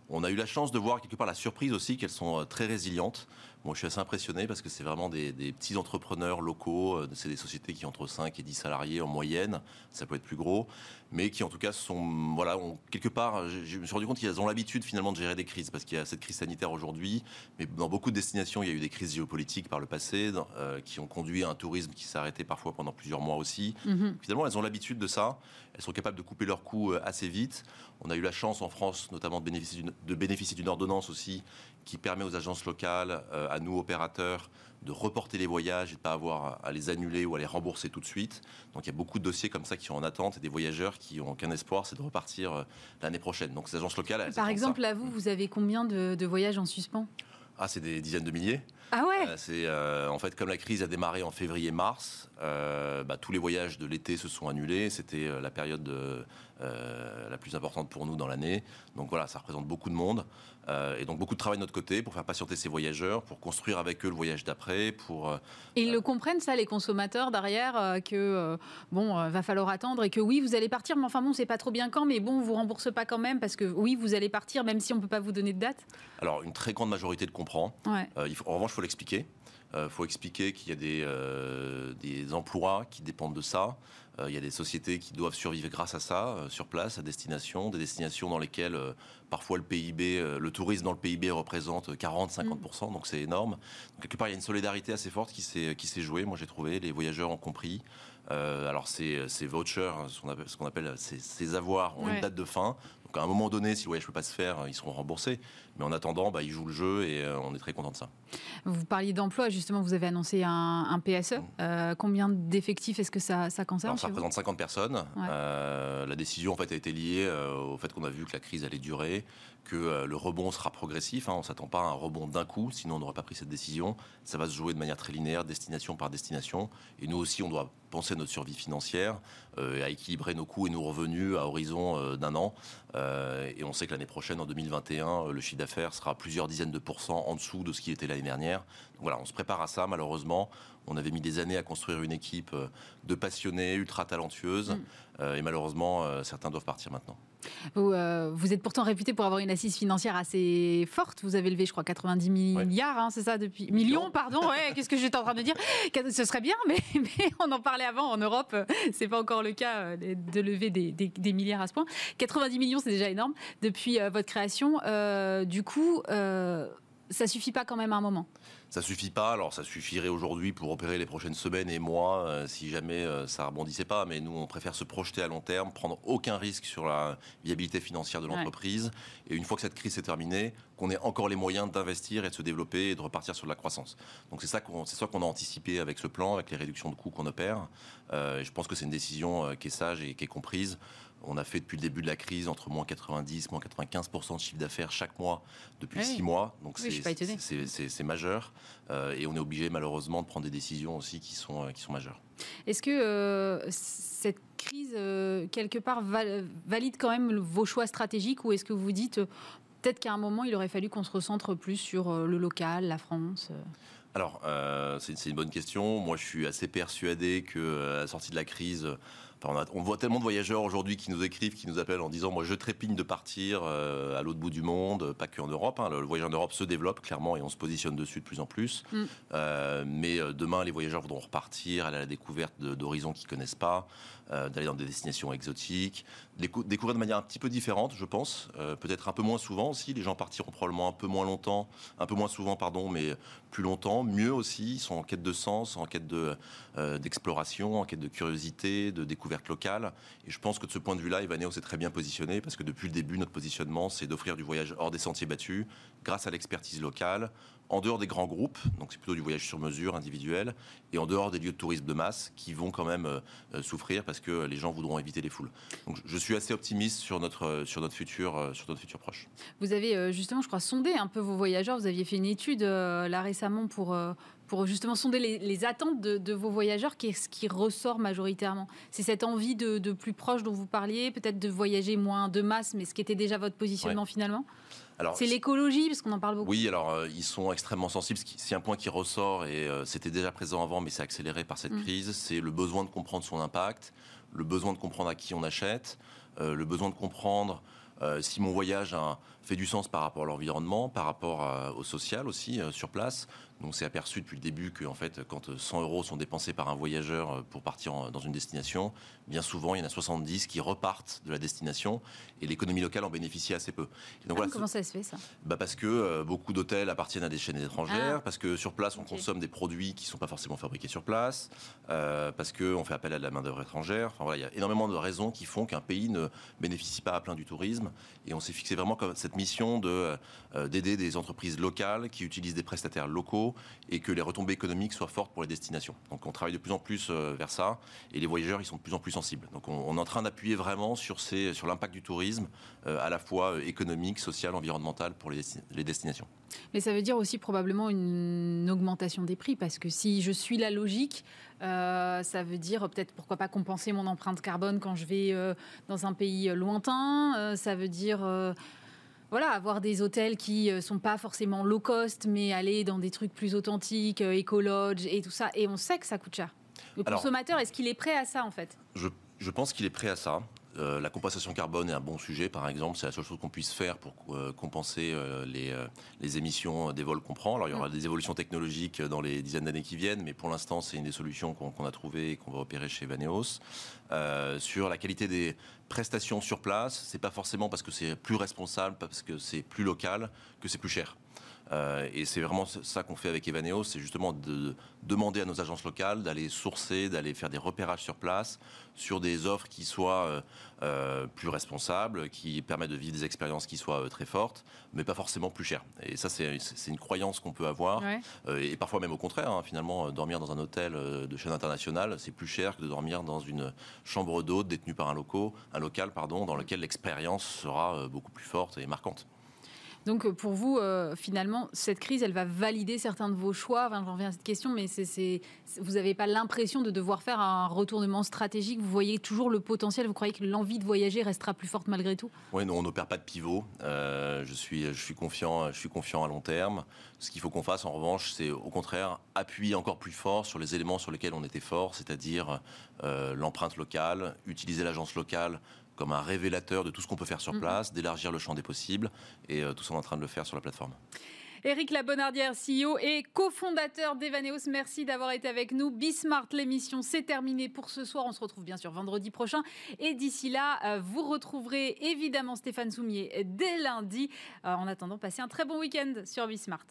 On a eu la chance de voir quelque part la surprise aussi qu'elles sont très résilientes. Moi, je suis assez impressionné parce que c'est vraiment des, petits entrepreneurs locaux. Euh, c'est des sociétés qui ont entre 5 et 10 salariés en moyenne. Ça peut être plus gros. Mais qui, en tout cas, sont. Voilà, quelque part, je, me suis rendu compte qu'ils ont l'habitude finalement de gérer des crises parce qu'il y a cette crise sanitaire aujourd'hui. Mais dans beaucoup de destinations, il y a eu des crises géopolitiques par le passé euh, qui ont conduit à un tourisme qui s'est arrêté parfois pendant plusieurs mois aussi. Mm-hmm. Finalement, elles ont l'habitude de ça. Elles sont capables de couper leurs coûts euh, assez vite. On a eu la chance en France, notamment, de bénéficier d'une ordonnance aussi qui permet aux agences locales, euh, à nous opérateurs, de reporter les voyages et de ne pas avoir à les annuler ou à les rembourser tout de suite. Donc il y a beaucoup de dossiers comme ça qui sont en attente et des voyageurs qui n'ont qu'un espoir, c'est de repartir euh, l'année prochaine. Donc ces agences locales... Par exemple, là, vous, vous avez combien de, voyages en suspens? Ah, c'est des dizaines de milliers. Ah ouais euh, C'est en fait comme la crise a démarré en février-mars, bah, tous les voyages de l'été se sont annulés. C'était la période la plus importante pour nous dans l'année. Donc voilà, ça représente beaucoup de monde. Euh, et donc beaucoup de travail de notre côté pour faire patienter ces voyageurs, pour construire avec eux le voyage d'après, pour. Euh, et ils le comprennent ça, les consommateurs derrière, euh, que bon, va falloir attendre et que oui, vous allez partir, mais enfin bon, c'est pas trop bien quand, mais bon, on vous rembourse pas quand même parce que oui, vous allez partir, même si on peut pas vous donner de date. Alors une très grande majorité le comprend. il faut, en revanche, faut l'expliquer. Il faut expliquer qu'il y a des, des emplois qui dépendent de ça. Il y a des sociétés qui doivent survivre grâce à ça, sur place, à destination, des destinations dans lesquelles Parfois, le PIB, euh, le tourisme dans le PIB représente 40-50%, donc c'est énorme. quelque part, il y a une solidarité assez forte qui s'est jouée. Moi, j'ai trouvé, les voyageurs ont compris. Euh, alors, ces, ces vouchers, ce qu'on appelle, ces, avoirs, ont une date de fin. Donc, à un moment donné, si le voyage ne peut pas se faire, ils seront remboursés. Mais en attendant, bah, ils jouent le jeu et euh, on est très content de ça. Vous parliez d'emploi, justement, vous avez annoncé un, PSE. Mm. combien d'effectifs est-ce que ça, ça concerne Ça représente 50 personnes. la décision en fait, a été liée au fait qu'on a vu que la crise allait durer que euh, le rebond sera progressif. Hein. on ne s'attend pas à un rebond d'un coup, sinon on n'aurait pas pris cette décision. Ça va se jouer de manière très linéaire, destination par destination. Et nous aussi, on doit penser à notre survie financière, euh, à équilibrer nos coûts et nos revenus à horizon euh, d'un an. et on sait que l'année prochaine, en 2021, le chiffre d'affaires sera plusieurs dizaines de pourcents en dessous de ce qui était l'année dernière. Voilà, on se prépare à ça, malheureusement. On avait mis des années à construire une équipe de passionnés, ultra talentueuses. Mm. et malheureusement, certains doivent partir maintenant. Euh, vous, êtes pourtant réputé pour avoir une assise financière assez forte. Vous avez levé, je crois, 90 milliards, hein, c'est ça, depuis millions, pardon. Ouais, <laughs> qu'est-ce que j'étais en train de dire? Ce serait bien, <laughs> mais, on en parlait avant en Europe. C'est pas encore le cas euh, de lever des, milliards à ce point. 90 millions, c'est déjà énorme depuis euh, votre création. du coup, ça suffit pas quand même à un moment. Ça suffit pas. Alors, ça suffirait aujourd'hui pour opérer les prochaines semaines et mois euh, si jamais euh, ça rebondissait pas. Mais nous, on préfère se projeter à long terme, prendre aucun risque sur la viabilité financière de l'entreprise. Et une fois que cette crise est terminée, qu'on ait encore les moyens d'investir et de se développer et de repartir sur de la croissance. Donc, c'est ça qu'on, c'est ça qu'on a anticipé avec ce plan, avec les réductions de coûts qu'on opère. Euh, je pense que c'est une décision qui est sage et qui est comprise. On a fait depuis le début de la crise entre moins 90, moins 95% de chiffre d'affaires chaque mois depuis six mois. Donc c'est majeur. Euh, et on est obligé malheureusement de prendre des décisions aussi qui sont, euh, qui sont majeures. Est-ce que euh, cette crise, quelque part, valide quand même vos choix stratégiques ou est-ce que vous dites peut-être qu'à un moment, il aurait fallu qu'on se recentre plus sur le local, la France alors, c'est une bonne question. Moi, je suis assez persuadé que à la sortie de la crise, on, voit tellement de voyageurs aujourd'hui qui nous écrivent, qui nous appellent en disant Moi, je trépigne de partir euh, à l'autre bout du monde, pas qu'en Europe. Hein. le, voyage en Europe se développe clairement et on se positionne dessus de plus en plus. Mm. Euh, mais euh, demain, les voyageurs voudront repartir, aller à la découverte d'horizons qu'ils ne connaissent pas. Euh, d'aller dans des destinations exotiques, découvrir de manière un petit peu différente, je pense. Euh, peut-être un peu moins souvent aussi. Les gens partiront probablement un peu moins longtemps, un peu moins souvent, pardon, mais plus longtemps, mieux aussi. Ils sont en quête de sens, en quête de, euh, d'exploration, en quête de curiosité, de découverte locale. Et je pense que de ce point de vue-là, Evaneo s'est très bien positionné parce que depuis le début, notre positionnement, c'est d'offrir du voyage hors des sentiers battus grâce à l'expertise locale, en dehors des grands groupes, donc c'est plutôt du voyage sur mesure individuel, et en dehors des lieux de tourisme de masse qui vont quand même euh, euh, souffrir parce que les gens voudront éviter les foules. Donc je suis assez optimiste sur notre, euh, sur notre, futur, sur notre futur proche. Vous avez justement, je crois, sondé un peu vos voyageurs. Vous aviez fait une étude là récemment pour, pour justement sonder les, attentes de, vos voyageurs. Qu'est-ce qui ressort majoritairement? C'est cette envie de, plus proche dont vous parliez, peut-être de voyager moins de masse, mais ce qui était déjà votre positionnement finalement? C'est l'écologie, parce qu'on en parle beaucoup. Oui, alors euh, ils sont extrêmement sensibles. C'est un point qui ressort, et euh, c'était déjà présent avant, mais c'est accéléré par cette mm. crise, c'est le besoin de comprendre son impact, le besoin de comprendre à qui on achète, euh, le besoin de comprendre si mon voyage fait du sens par rapport à l'environnement, par rapport au social aussi sur place. Donc c'est aperçu depuis le début que en fait, quand 100 euros sont dépensés par un voyageur pour partir dans une destination, bien souvent il y en a 70 qui repartent de la destination et l'économie locale en bénéficie assez peu. donc, ah, comment ça se fait ça? Bah Parce que euh, beaucoup d'hôtels appartiennent à des chaînes étrangères, ah. parce que sur place on consomme des produits qui ne sont pas forcément fabriqués sur place, euh, parce qu'on fait appel à de la main-d'œuvre étrangère. Enfin, voilà, il y a énormément de raisons qui font qu'un pays ne bénéficie pas à plein du tourisme. Et on s'est fixé vraiment comme cette mission de, euh, d'aider des entreprises locales qui utilisent des prestataires locaux et que les retombées économiques soient fortes pour les destinations. Donc on travaille de plus en plus euh, vers ça et les voyageurs ils sont de plus en plus sensibles. Donc on, est en train d'appuyer vraiment sur, sur l'impact du tourisme euh, à la fois économique, social, environnemental pour les, les destinations. Mais ça veut dire aussi probablement une augmentation des prix parce que si je suis la logique, ça veut dire peut-être pourquoi pas compenser mon empreinte carbone quand je vais dans un pays lointain. ça veut dire voilà, avoir des hôtels qui ne euh, sont pas forcément low cost, mais aller dans des trucs plus authentiques, euh, écologes et tout ça. Et on sait que ça coûte cher. Le consommateur, est-ce qu'il est prêt à ça en fait? Je pense qu'il est prêt à ça. Euh, la compensation carbone est un bon sujet, par exemple. C'est la seule chose qu'on puisse faire pour euh, compenser euh, les, émissions des vols qu'on prend. Alors, il y aura mm. des évolutions technologiques dans les dizaines d'années qui viennent, mais pour l'instant, c'est une des solutions qu'on a trouvées et qu'on va opérer chez Vaneos. sur la qualité des prestations sur place, c'est pas forcément parce que c'est plus responsable, parce que c'est plus local, que c'est plus cher. Euh, et c'est vraiment ça qu'on fait avec Evaneo, c'est justement de demander à nos agences locales d'aller sourcer, d'aller faire des repérages sur place sur des offres qui soient euh, euh, plus responsables, qui permettent de vivre des expériences qui soient très fortes, mais pas forcément plus chères. Et ça, c'est une croyance qu'on peut avoir. et parfois même au contraire, hein, finalement, dormir dans un hôtel de chaîne internationale, c'est plus cher que de dormir dans une chambre d'hôte détenue par un, local, un local pardon, dans lequel l'expérience sera beaucoup plus forte et marquante. Donc euh, pour vous, euh, finalement, cette crise, elle va valider certains de vos choix? Enfin, j'en reviens à cette question, mais vous n'avez pas l'impression de devoir faire un retournement stratégique? Vous voyez toujours le potentiel? Vous croyez que l'envie de voyager restera plus forte malgré tout? Oui, non, on n'opère pas de pivot. Euh, je suis, je suis confiant, je suis confiant à long terme. Ce qu'il faut qu'on fasse, en revanche, c'est au contraire appuyer encore plus fort sur les éléments sur lesquels on était fort, c'est-à-dire l'empreinte locale, utiliser l'agence locale comme un révélateur de tout ce qu'on peut faire sur mhm. place, d'élargir le champ des possibles. Et tout ça, on est en train de le faire sur la plateforme. Éric Labonardière, CEO et cofondateur d'Evaneos, merci d'avoir été avec nous. Bismart, l'émission, c'est terminé pour ce soir. On se retrouve bien sûr vendredi prochain. Et d'ici là, euh, vous retrouverez évidemment Stéphane Soumier dès lundi. Euh, en attendant, passez un très bon week-end sur Bismart.